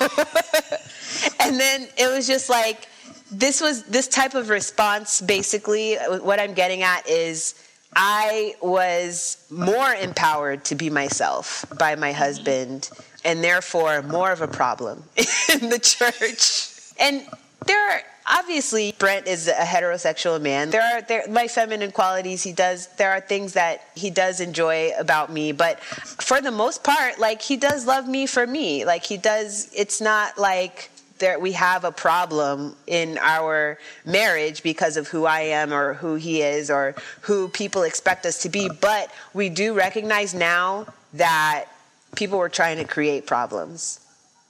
and then it was just like this was this type of response basically what I'm getting at is I was more empowered to be myself by my husband and therefore more of a problem in the church. And there are obviously Brent is a heterosexual man. There are there my feminine qualities he does there are things that he does enjoy about me, but for the most part like he does love me for me. Like he does it's not like there we have a problem in our marriage because of who I am or who he is or who people expect us to be, but we do recognize now that people were trying to create problems.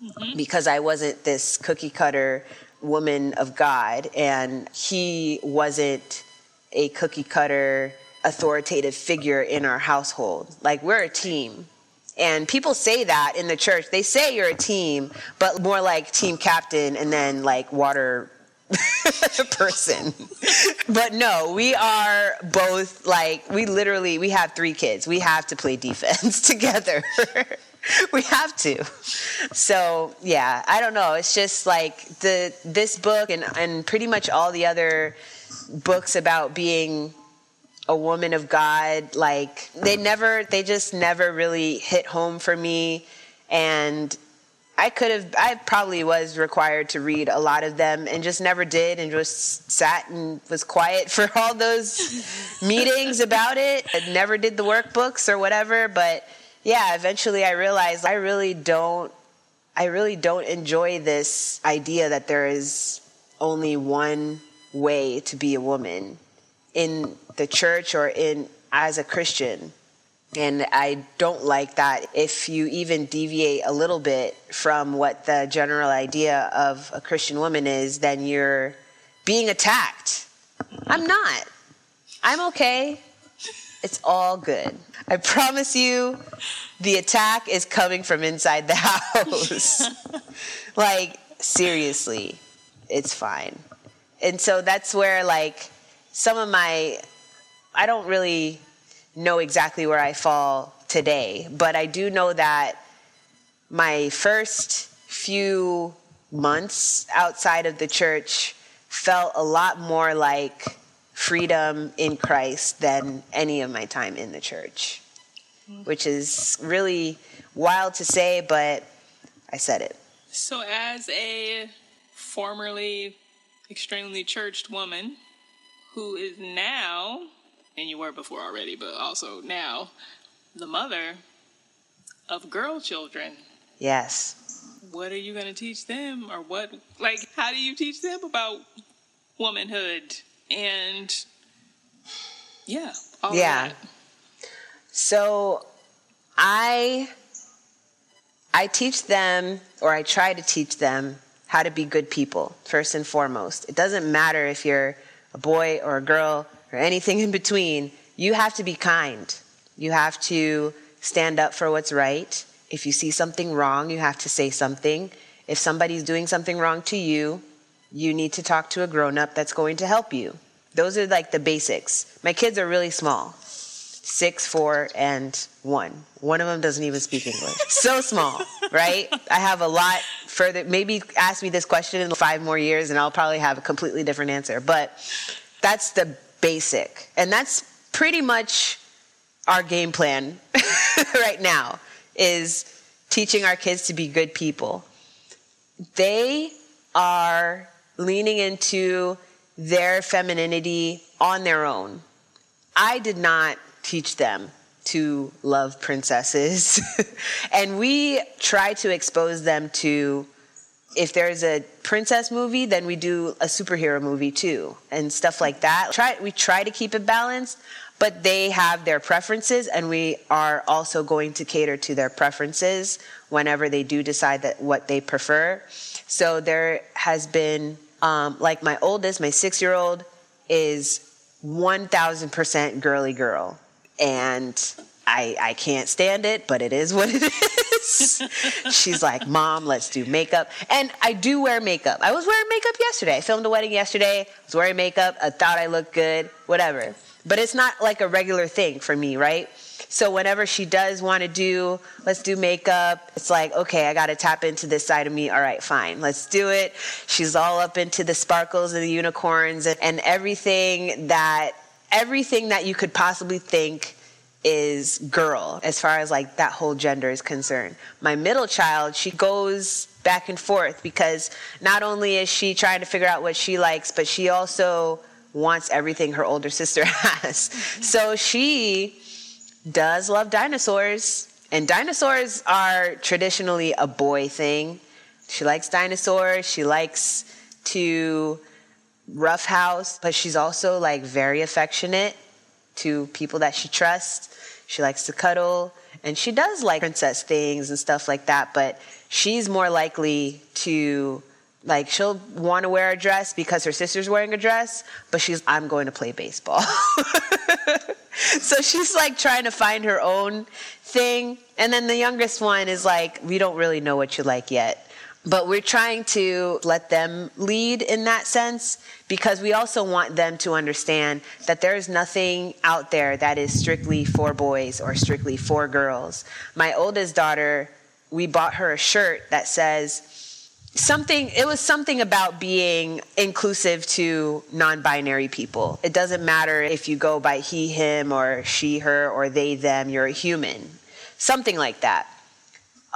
Mm-hmm. Because I wasn't this cookie cutter woman of God, and he wasn't a cookie cutter authoritative figure in our household. Like we're a team. And people say that in the church. They say you're a team, but more like team captain and then like water person. but no, we are both like we literally we have three kids. We have to play defense together. we have to. So yeah, I don't know. It's just like the this book and and pretty much all the other books about being a woman of God, like they never they just never really hit home for me. And I could have, I probably was required to read a lot of them and just never did and just sat and was quiet for all those meetings about it. I never did the workbooks or whatever. But yeah, eventually I realized I really don't, I really don't enjoy this idea that there is only one way to be a woman in the church or in as a Christian. And I don't like that if you even deviate a little bit from what the general idea of a Christian woman is, then you're being attacked. I'm not. I'm okay. It's all good. I promise you, the attack is coming from inside the house. like, seriously, it's fine. And so that's where, like, some of my, I don't really know exactly where I fall today, but I do know that my first few months outside of the church felt a lot more like freedom in Christ than any of my time in the church, which is really wild to say, but I said it.
So, as a formerly extremely churched woman who is now and you were before already, but also now, the mother of girl children.
Yes.
What are you going to teach them? Or what, like, how do you teach them about womanhood and, yeah,
yeah. So I I teach them or I try to teach them how to be good people first and foremost. It doesn't matter if you're a boy or a girl or anything in between, you have to be kind. You have to stand up for what's right. If you see something wrong, you have to say something. If somebody's doing something wrong to you, you need to talk to a grown up that's going to help you. Those are like the basics. My kids are really small six, four, and one. One of them doesn't even speak English. so small, right? I have a lot further. Maybe ask me this question in five more years and I'll probably have a completely different answer. But that's the basic. And that's pretty much our game plan right now is teaching our kids to be good people. They are leaning into their femininity on their own. I did not teach them to love princesses. and we try to expose them to if there's a princess movie, then we do a superhero movie too, and stuff like that. Try we try to keep it balanced, but they have their preferences, and we are also going to cater to their preferences whenever they do decide that what they prefer. So there has been, um, like my oldest, my six year old, is 1000% girly girl, and I, I can't stand it, but it is what it is. She's like, Mom, let's do makeup. And I do wear makeup. I was wearing makeup yesterday. I filmed a wedding yesterday. I was wearing makeup. I thought I looked good, whatever. But it's not like a regular thing for me, right? So whenever she does want to do, let's do makeup, it's like, okay, I got to tap into this side of me. All right, fine, let's do it. She's all up into the sparkles and the unicorns and, and everything that everything that you could possibly think is girl as far as like that whole gender is concerned. My middle child, she goes back and forth because not only is she trying to figure out what she likes, but she also wants everything her older sister has. So she does love dinosaurs, and dinosaurs are traditionally a boy thing. She likes dinosaurs, she likes to roughhouse, but she's also like very affectionate to people that she trusts. She likes to cuddle and she does like princess things and stuff like that, but she's more likely to like she'll want to wear a dress because her sister's wearing a dress, but she's I'm going to play baseball.
so she's like trying to find her own thing. And then the youngest one is like, we don't really know what you like yet. But we're trying to let them lead in that sense because we also want them to understand that there is nothing out there that is strictly for boys or strictly for girls. My oldest daughter, we bought her a shirt that says, something it was something about being inclusive to non-binary people. It doesn't matter if you go by he him or she her or they them you're a human. Something like that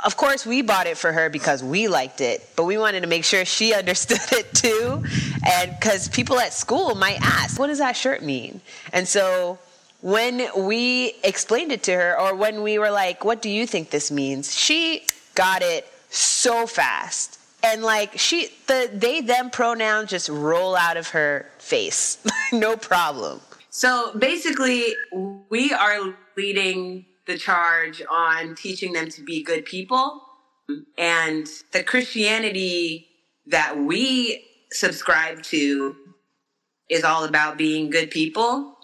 of course we bought it for her because we liked it but we wanted to make sure she understood it too. And because people at school might ask what does that shirt mean? And so when we explained it to her or when we were like what do you think this means? she got it so fast. And like she the they them pronoun just roll out of her face. No problem.
So basically we are leading the charge on teaching them to be good people and the christianity that we subscribe to is all about being good people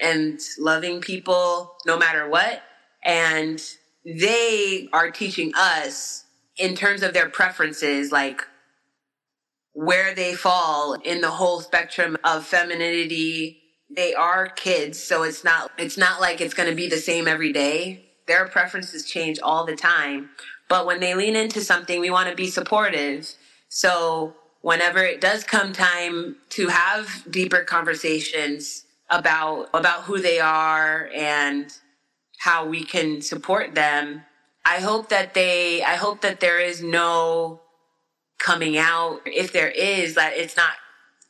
and loving people no matter what and they are teaching us in terms of their preferences, like where they fall in the whole spectrum of femininity. They are kids, so it's not it's not like it's going to be the same every day. Their preferences change all the time. But when they lean into something, we want to be supportive. So whenever it does come time to have deeper conversations about about who they are and how we can support them, I hope that they, I hope that there is no coming out. If there is, that it's not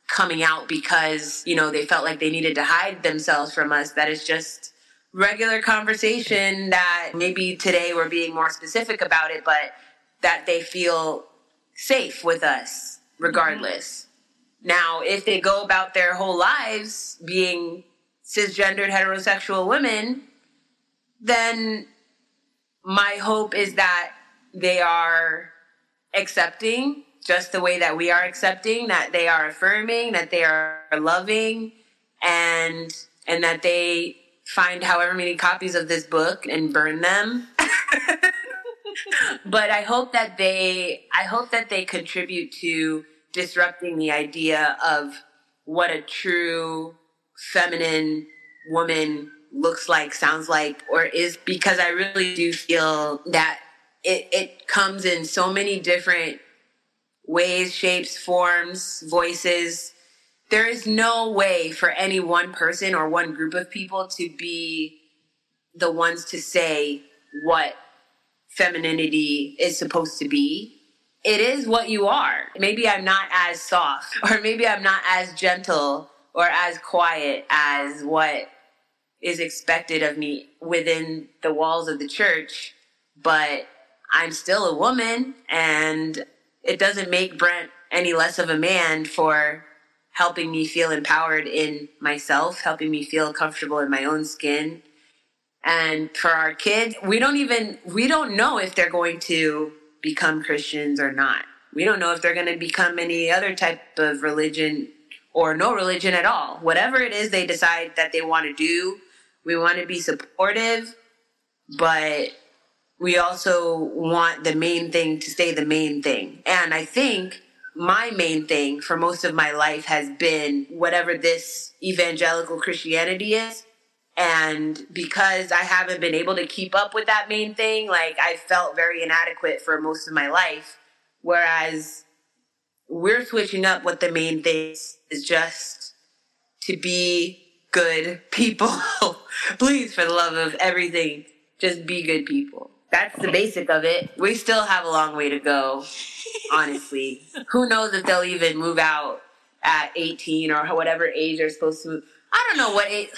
coming out because, you know, they felt like they needed to hide themselves from us. That is just regular conversation that maybe today we're being more specific about it, but that they feel safe with us regardless. Mm-hmm. Now, if they go about their whole lives being cisgendered heterosexual women, then my hope is that they are accepting just the way that we are accepting that they are affirming that they are loving and and that they find however many copies of this book and burn them. But i hope that they i hope that they contribute to disrupting the idea of what a true feminine woman looks like, sounds like, or is because I really do feel that it, it comes in so many different ways, shapes, forms, voices. There is no way for any one person or one group of people to be the ones to say what femininity is supposed to be. It is what you are. Maybe I'm not as soft, or maybe I'm not as gentle or as quiet as what is expected of me within the walls of the church, but I'm still a woman and it doesn't make Brent any less of a man for helping me feel empowered in myself, helping me feel comfortable in my own skin. And for our kids, we don't even we don't know if they're going to become Christians or not. We don't know if they're going to become any other type of religion or no religion at all. Whatever it is they decide that they want to do, we want to be supportive, but we also want the main thing to stay the main thing. And I think my main thing for most of my life has been whatever this evangelical Christianity is. And because I haven't been able to keep up with that main thing, like I felt very inadequate for most of my life. Whereas we're switching up what the main thing is just to be good people. Please, for the love of everything, just be good people. That's the basic of it. We still have a long way to go, honestly. Who knows if they'll even move out at 18 or whatever age they're supposed to move. I don't know what age.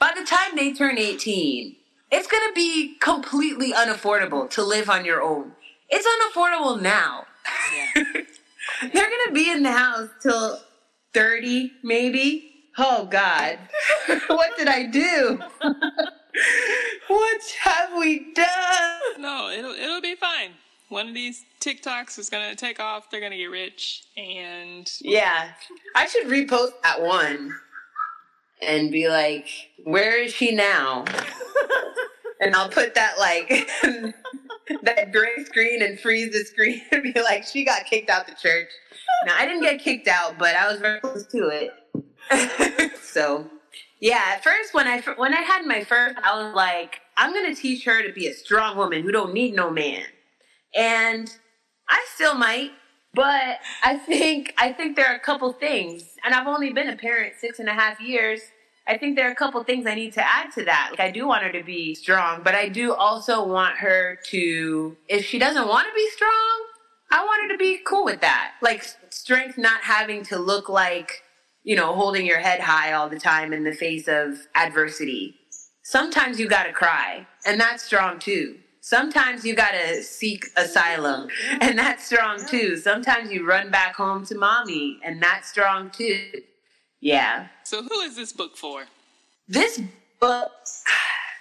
By the time they turn 18, it's going to be completely unaffordable to live on your own. It's unaffordable now. Yeah. they're going to be in the house till 30, maybe Oh God, what did I do? What have we done?
No, it'll it'll be fine. One of these TikToks is gonna take off. They're gonna get rich, and
yeah, I should repost that one and be like, where is she now? and I'll put that like that gray screen and freeze the screen and be like, she got kicked out the church. Now I didn't get kicked out, but I was very close to it. so yeah, at first when I when I had my first, I was like, I'm gonna teach her to be a strong woman who don't need no man, and I still might, but I think I think there are a couple things, and I've only been a parent six and a half years. I think there are a couple things I need to add to that. Like I do want her to be strong, but I do also want her to, if she doesn't want to be strong, I want her to be cool with that. Like strength not having to look like, you know, holding your head high all the time in the face of adversity. Sometimes you gotta cry, and that's strong too. Sometimes you gotta seek asylum, and that's strong too. Sometimes you run back home to mommy, and that's strong too. Yeah.
So who is this book for?
This book,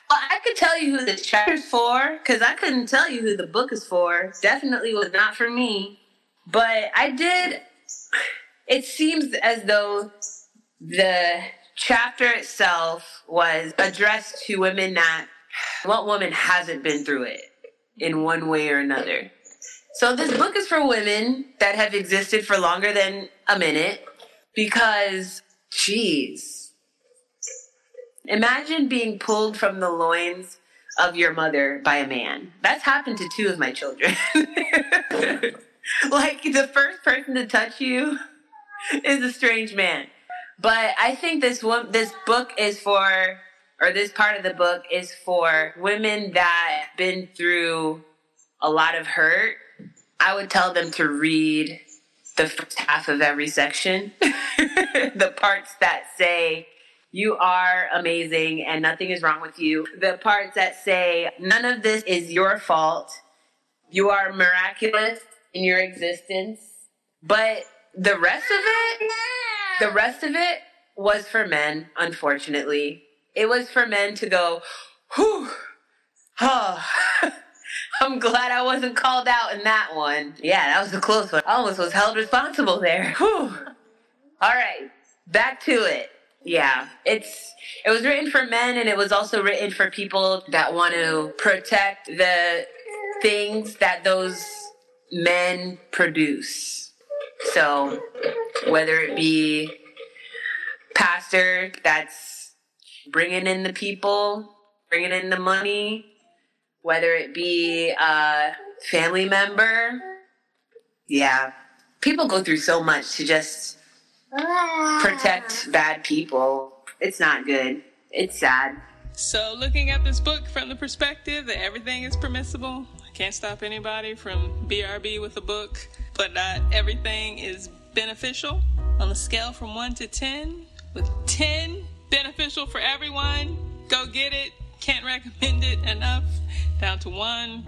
well, I could tell you who the chapter's for, because I couldn't tell you who the book is for. Definitely was not for me. But I did, it seems as though the chapter itself was addressed to women that, what woman hasn't been through it in one way or another? So this book is for women that have existed for longer than a minute because Jeez. Imagine being pulled from the loins of your mother by a man. That's happened to two of my children. like the first person to touch you is a strange man. But I think this one this book is for or this part of the book is for women that have been through a lot of hurt. I would tell them to read the first half of every section, the parts that say, you are amazing and nothing is wrong with you. The parts that say, none of this is your fault. You are miraculous in your existence. But the rest of it, the rest of it was for men, unfortunately. It was for men to go, whew, oh, I'm glad I wasn't called out in that one. Yeah, that was a close one. I almost was held responsible there. Whew. All right, back to it. Yeah, it's it was written for men and it was also written for people that want to protect the things that those men produce. So, whether it be pastor that's bringing in the people, bringing in the money, whether it be a family member. Yeah. People go through so much to just protect bad people. It's not good. It's sad.
So, looking at this book from the perspective that everything is permissible, I can't stop anybody from BRB with a book, but not everything is beneficial. On a scale from 1 to 10, with 10 beneficial for everyone, go get it. Can't recommend it enough. Down to one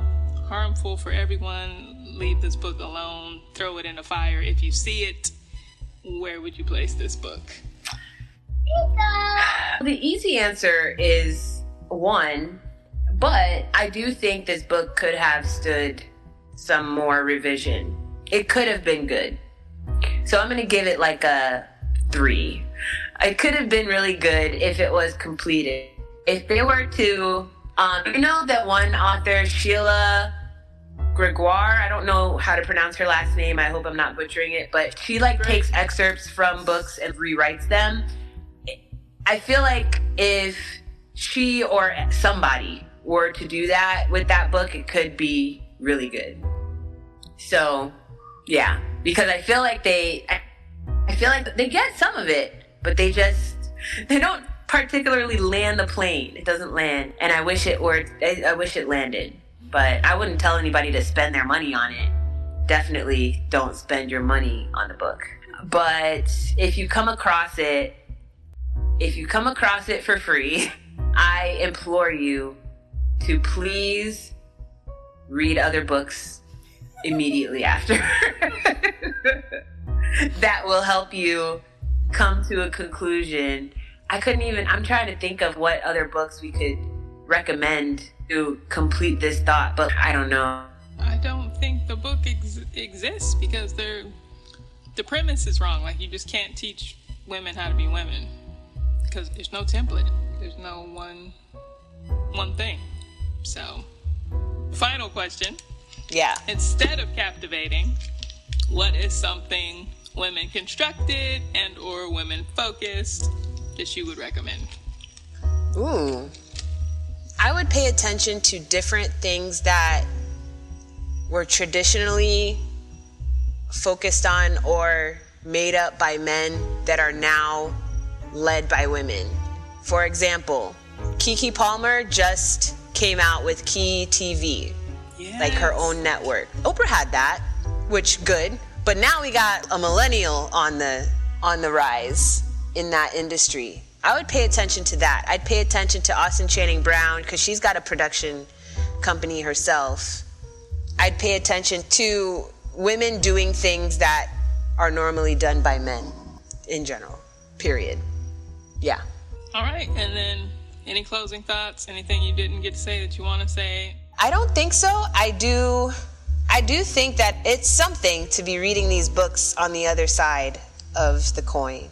harmful for everyone. Leave this book alone. Throw it in a fire. If you see it where would you place this book?
The easy answer is one but i do think this book could have stood some more revision it could have been good so i'm going to give it like a three it could have been really good if it was completed if they were to um, you know that one author, Sheila Gregoire. I don't know how to pronounce her last name. I hope I'm not butchering it, but she like takes excerpts from books and rewrites them. I feel like if she or somebody were to do that with that book, it could be really good. So, yeah, because I feel like they, I feel like they get some of it, but they just they don't particularly land the plane. It doesn't land, and I wish it were. I, wish it landed, but I wouldn't tell anybody to spend their money on it. Definitely don't spend your money on the book. But if you come across it, if you come across it for free, I implore you to please read other books immediately after. that will help you come to a conclusion I couldn't even, I'm trying to think of what other books we could recommend to complete this thought, but I don't know.
I don't think the book ex- exists because they're, the premise is wrong. Like, you just can't teach women how to be women. because there's no template. There's no one one thing. So, final question.
Yeah.
Instead of captivating, what is something women constructed and or women focused that you would recommend?
Ooh. I would pay attention to different things that were traditionally focused on or made up by men that are now led by women. For example, Keke Palmer just came out with KeyTV, yes. like her own network. Oprah had that, which good, but now we got a millennial on the on the rise in that industry. I would pay attention to that. I'd pay attention to Austin Channing Brown because she's got a production company herself. I'd pay attention to women doing things that are normally done by men in general, period. Yeah.
All right. And then any closing thoughts? Anything you didn't get to say that you want to say?
I don't think so. I do. I do think that it's something to be reading these books on the other side of the coin.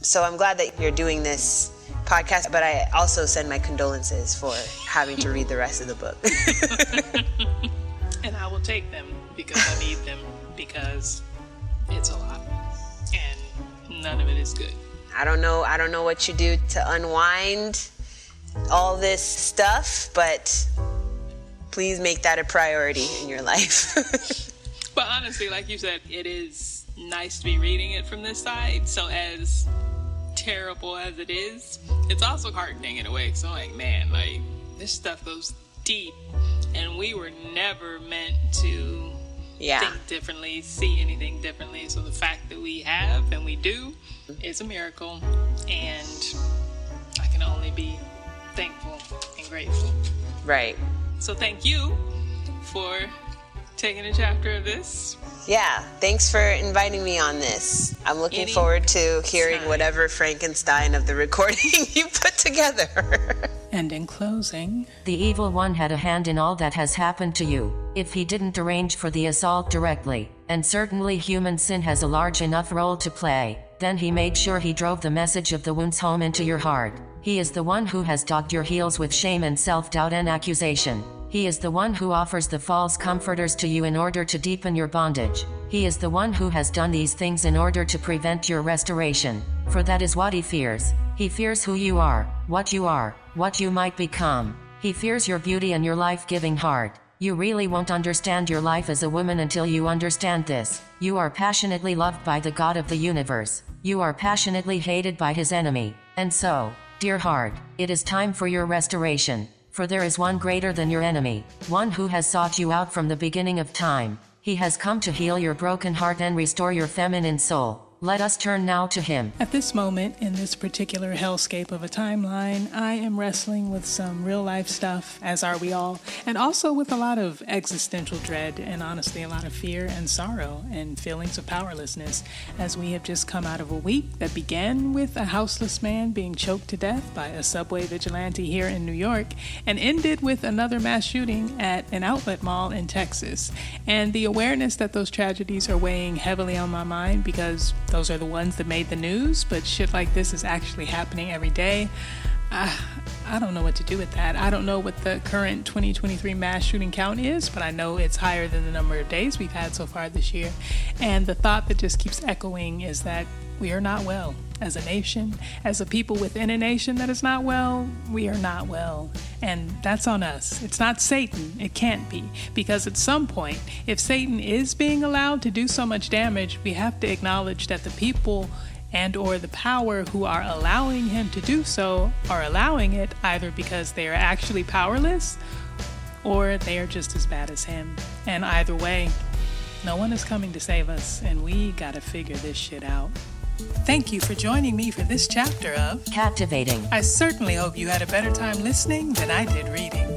So I'm glad that you're doing this podcast, but I also send my condolences for having to read the rest of the book.
and I will take them because I need them because it's a lot and none of it is good.
I don't know. I don't know what you do to unwind all this stuff, but please make that a priority in your life.
but honestly, like you said, it is nice to be reading it from this side. So as terrible as it is, it's also heartening in a way. So like, man, like this stuff goes deep, and we were never meant to yeah. think differently, see anything differently. So the fact that we have and we do is a miracle, and I can only be thankful and grateful.
Right.
So thank you for taking a chapter of this.
Yeah, thanks for inviting me on this. I'm looking Any forward to hearing time. whatever Frankenstein of the recording you put together.
and in closing,
the evil one had a hand in all that has happened to you. If he didn't arrange for the assault directly, and certainly human sin has a large enough role to play, then he made sure he drove the message of the wounds home into your heart. He is the one who has dogged your heels with shame and self doubt and accusation. He is the one who offers the false comforters to you in order to deepen your bondage. He is the one who has done these things in order to prevent your restoration. For that is what he fears. He fears who you are, what you are, what you might become. He fears your beauty and your life giving heart. You really won't understand your life as a woman until you understand this. You are passionately loved by the God of the universe. You are passionately hated by his enemy. And so, dear heart, it is time for your restoration for there is one greater than your enemy, one who has sought you out from the beginning of time. He has come to heal your broken heart and restore your feminine soul. Let us turn now to him.
At this moment, in this particular hellscape of a timeline, I am wrestling with some real life stuff, as are we all, and also with a lot of existential dread and honestly a lot of fear and sorrow and feelings of powerlessness, as we have just come out of a week that began with a houseless man being choked to death by a subway vigilante here in New York and ended with another mass shooting at an outlet mall in Texas. And the awareness that those tragedies are weighing heavily on my mind because those are the ones that made the news, but shit like this is actually happening every day. Uh, I don't know what to do with that. I don't know what the current 2023 mass shooting count is, but I know it's higher than the number of days we've had so far this year. And the thought that just keeps echoing is that we are not well as a nation, as a people within a nation that is not well, we are not well. And that's on us. It's not Satan. It can't be. Because at some point, if Satan is being allowed to do so much damage, we have to acknowledge that the people and or the power who are allowing him to do so are allowing it either because they are actually powerless or they are just as bad as him. And either way, no one is coming to save us, and we gotta figure this shit out. Thank you for joining me for this chapter of
Captivating.
I certainly hope you had a better time listening than I did reading.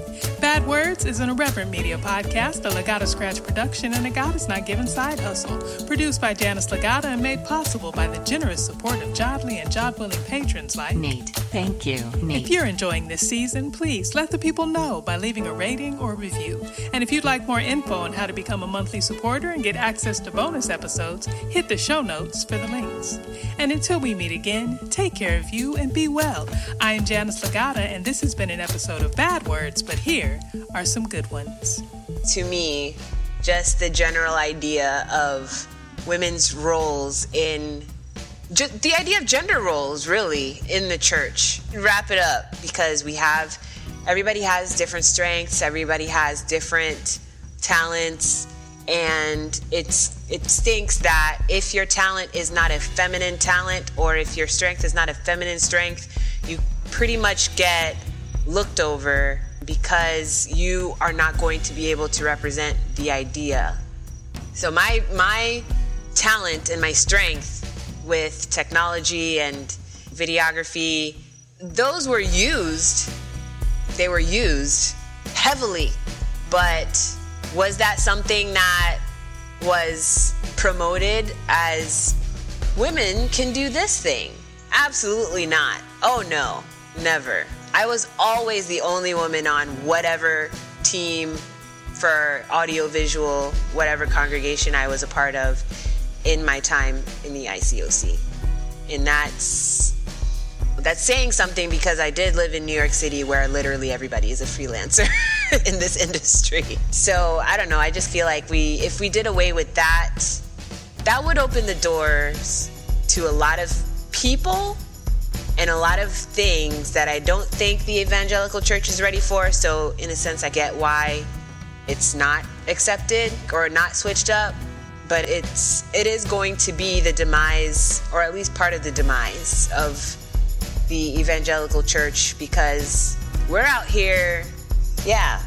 Bad Words is an irreverent media podcast, a Lagata Scratch production, and a God is Not Given side hustle. Produced by Janice Lagata and made possible by the generous support of Jodly and job willing patrons like
Nate. Thank you, Nate.
If you're enjoying this season, please let the people know by leaving a rating or review. And if you'd like more info on how to become a monthly supporter and get access to bonus episodes, hit the show notes for the links. And until we meet again, take care of you and be well. I am Janice Lagata, and this has been an episode of Bad Words, but are some good ones.
To me, just the general idea of women's roles in just the idea of gender roles really in the church. Wrap it up because we have everybody has different strengths, everybody has different talents and it's it stinks that if your talent is not a feminine talent or if your strength is not a feminine strength, you pretty much get looked over because you are not going to be able to represent the idea. So my my talent and my strength with technology and videography, those were used. They were used heavily. But was that something that was promoted as women can do this thing? Absolutely not. Oh no, never. I was always the only woman on whatever team for audiovisual, whatever congregation I was a part of in my time in the ICOC. And that's that's saying something because I did live in New York City where literally everybody is a freelancer in this industry. So, I don't know, I just feel like we if we did away with that, that would open the doors to a lot of people and a lot of things that I don't think the evangelical church is ready for. So, in a sense, I get why it's not accepted or not switched up. But it's it is going to be the demise, or at least part of the demise of the evangelical church because we're out here, yeah,